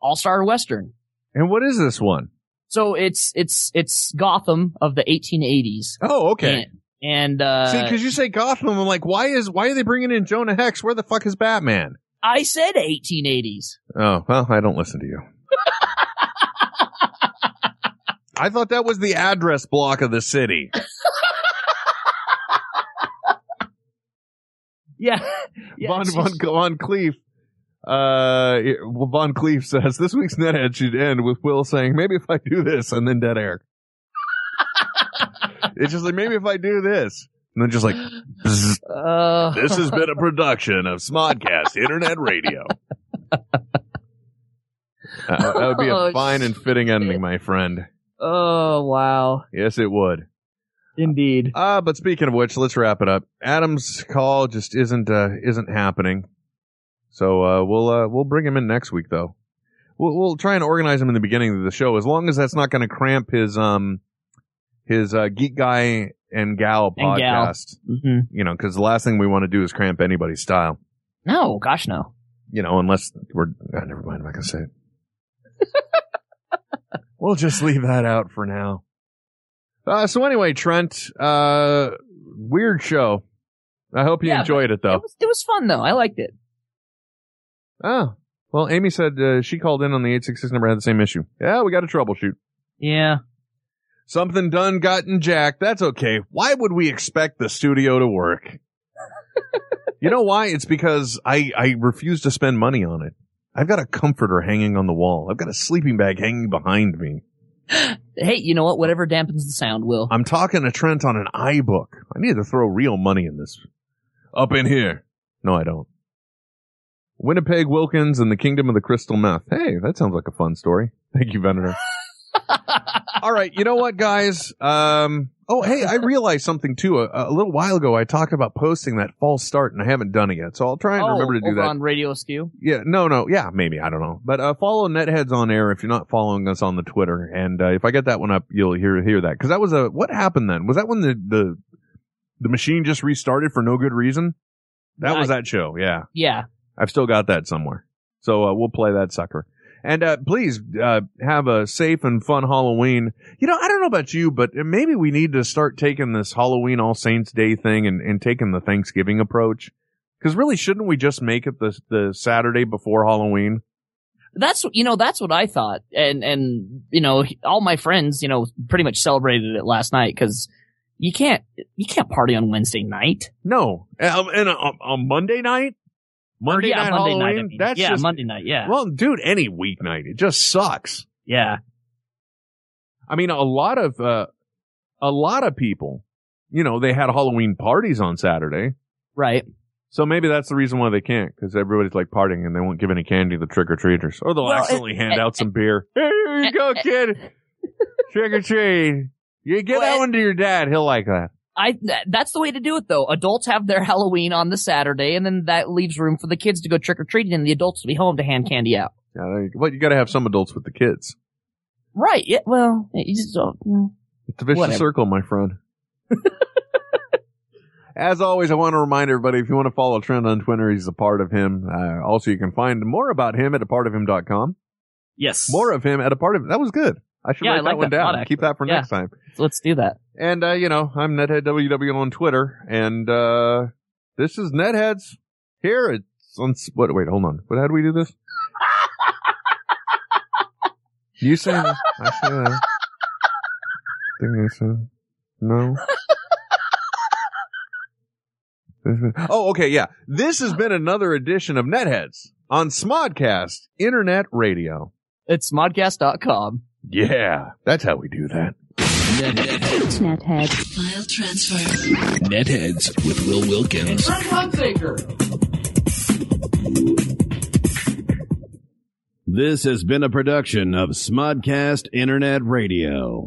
All Star Western. And what is this one? So it's it's it's Gotham of the 1880s. Oh, okay. And, and uh, See, because you say Gotham, I'm like, why is why are they bringing in Jonah Hex? Where the fuck is Batman? I said 1880s. Oh well, I don't listen to you. I thought that was the address block of the city. Yeah. yeah Von Von Von Cleef. Uh, well, Von Cleef says this week's nethead should end with Will saying, "Maybe if I do this," and then dead air. it's just like maybe if I do this, and then just like. Uh, this has been a production of Smodcast Internet Radio. Uh, that would be a Oh, fine and fitting ending, my friend. Oh wow. Yes, it would. Indeed. Uh, but speaking of which, let's wrap it up. Adam's call just isn't uh, isn't happening. So uh, we'll uh, we'll bring him in next week though. We'll we'll try and organize him in the beginning of the show as long as that's not going to cramp his um his uh, geek guy and gal And gal. podcast. hmm You know, because the last thing we want to do is cramp anybody's style. No, gosh no. You know, unless we're ah, never mind. I'm not gonna say it. we'll just leave that out for now. Uh, so anyway, Trent, uh, weird show. I hope you Yeah, enjoyed it though. It was, it was fun though. I liked it. Oh, well, Amy said uh, she called in on the 866 number had the same issue. Yeah, we got to troubleshoot. Yeah. Something done gotten jacked. That's okay. Why would we expect the studio to work? you know why? It's because I, I refuse to spend money on it. I've got a comforter hanging on the wall. I've got a sleeping bag hanging behind me. Hey, you know what? Whatever dampens the sound, Will. I'm talking to Trent on an iBook. I need to throw real money in this. Up in here. No, I don't. Winnipeg Wilkins and the Kingdom of the Crystal Meth. Hey, that sounds like a fun story. Thank you, Venator. All right, you know what, guys? Um, oh, hey, I realized something too. A, a little while ago, I talked about posting that false start, and I haven't done it yet. So I'll try and oh, remember to do that. on Radio Skew. Yeah, no, no, yeah, maybe I don't know, but uh, follow Netheads on air if you're not following us on the Twitter, and uh, if I get that one up, you'll hear hear that because that was a what happened then? Was that when the the the machine just restarted for no good reason? That was that show, yeah. Yeah. I've still got that somewhere, so uh, we'll play that sucker. And uh, please uh, have a safe and fun Halloween. You know, I don't know about you, but maybe we need to start taking this Halloween All Saints Day thing and, and taking the Thanksgiving approach. Because really, shouldn't we just make it the the Saturday before Halloween? That's you know that's what I thought, and and you know all my friends you know pretty much celebrated it last night because you can't you can't party on Wednesday night. No, um, and on, on Monday night, Monday yeah, night Monday Halloween. night. I mean. That's yeah, just, Monday night. Yeah. Well, dude, any weeknight, it just sucks. yeah. I mean, a lot of uh, a lot of people, you know, they had Halloween parties on Saturday, right? So maybe that's the reason why they can't, because everybody's like partying and they won't give any candy to the trick or treaters, or they'll Well, accidentally it- hand out some beer. Here you go, kid. trick or treat. You get that one to your dad. He'll like that. I that's the way to do it though. Adults have their Halloween on the Saturday, and then that leaves room for the kids to go trick or treating, and the adults to be home to hand candy out. Yeah, there you go. but you got to have some adults with the kids. Right. Yeah. Well, you just don't. mm. It's a vicious Whatever. circle, my friend. As always, I want to remind everybody if you want to follow Trent on Twitter, he's a part of him. Uh, also, you can find more about him at a part of him.com. Yes. More of him at a part of him that was good. I should Yeah, write I that one that down. thought, Keep that for actually. next time. So let's do that. And uh, you know, I'm Nethead WW on Twitter, and uh this is Netheads here. It's on what? Wait, hold on. What? How do we do this? you say that? I say that. Think I said no. Oh, okay, yeah. This has been another edition of Netheads on Smodcast Internet Radio. It's smodcast.com. Yeah, that's how we do that. Netheads. Nethead. File transfer. Netheads with Will Wilkins. This has been a production of Smodcast Internet Radio.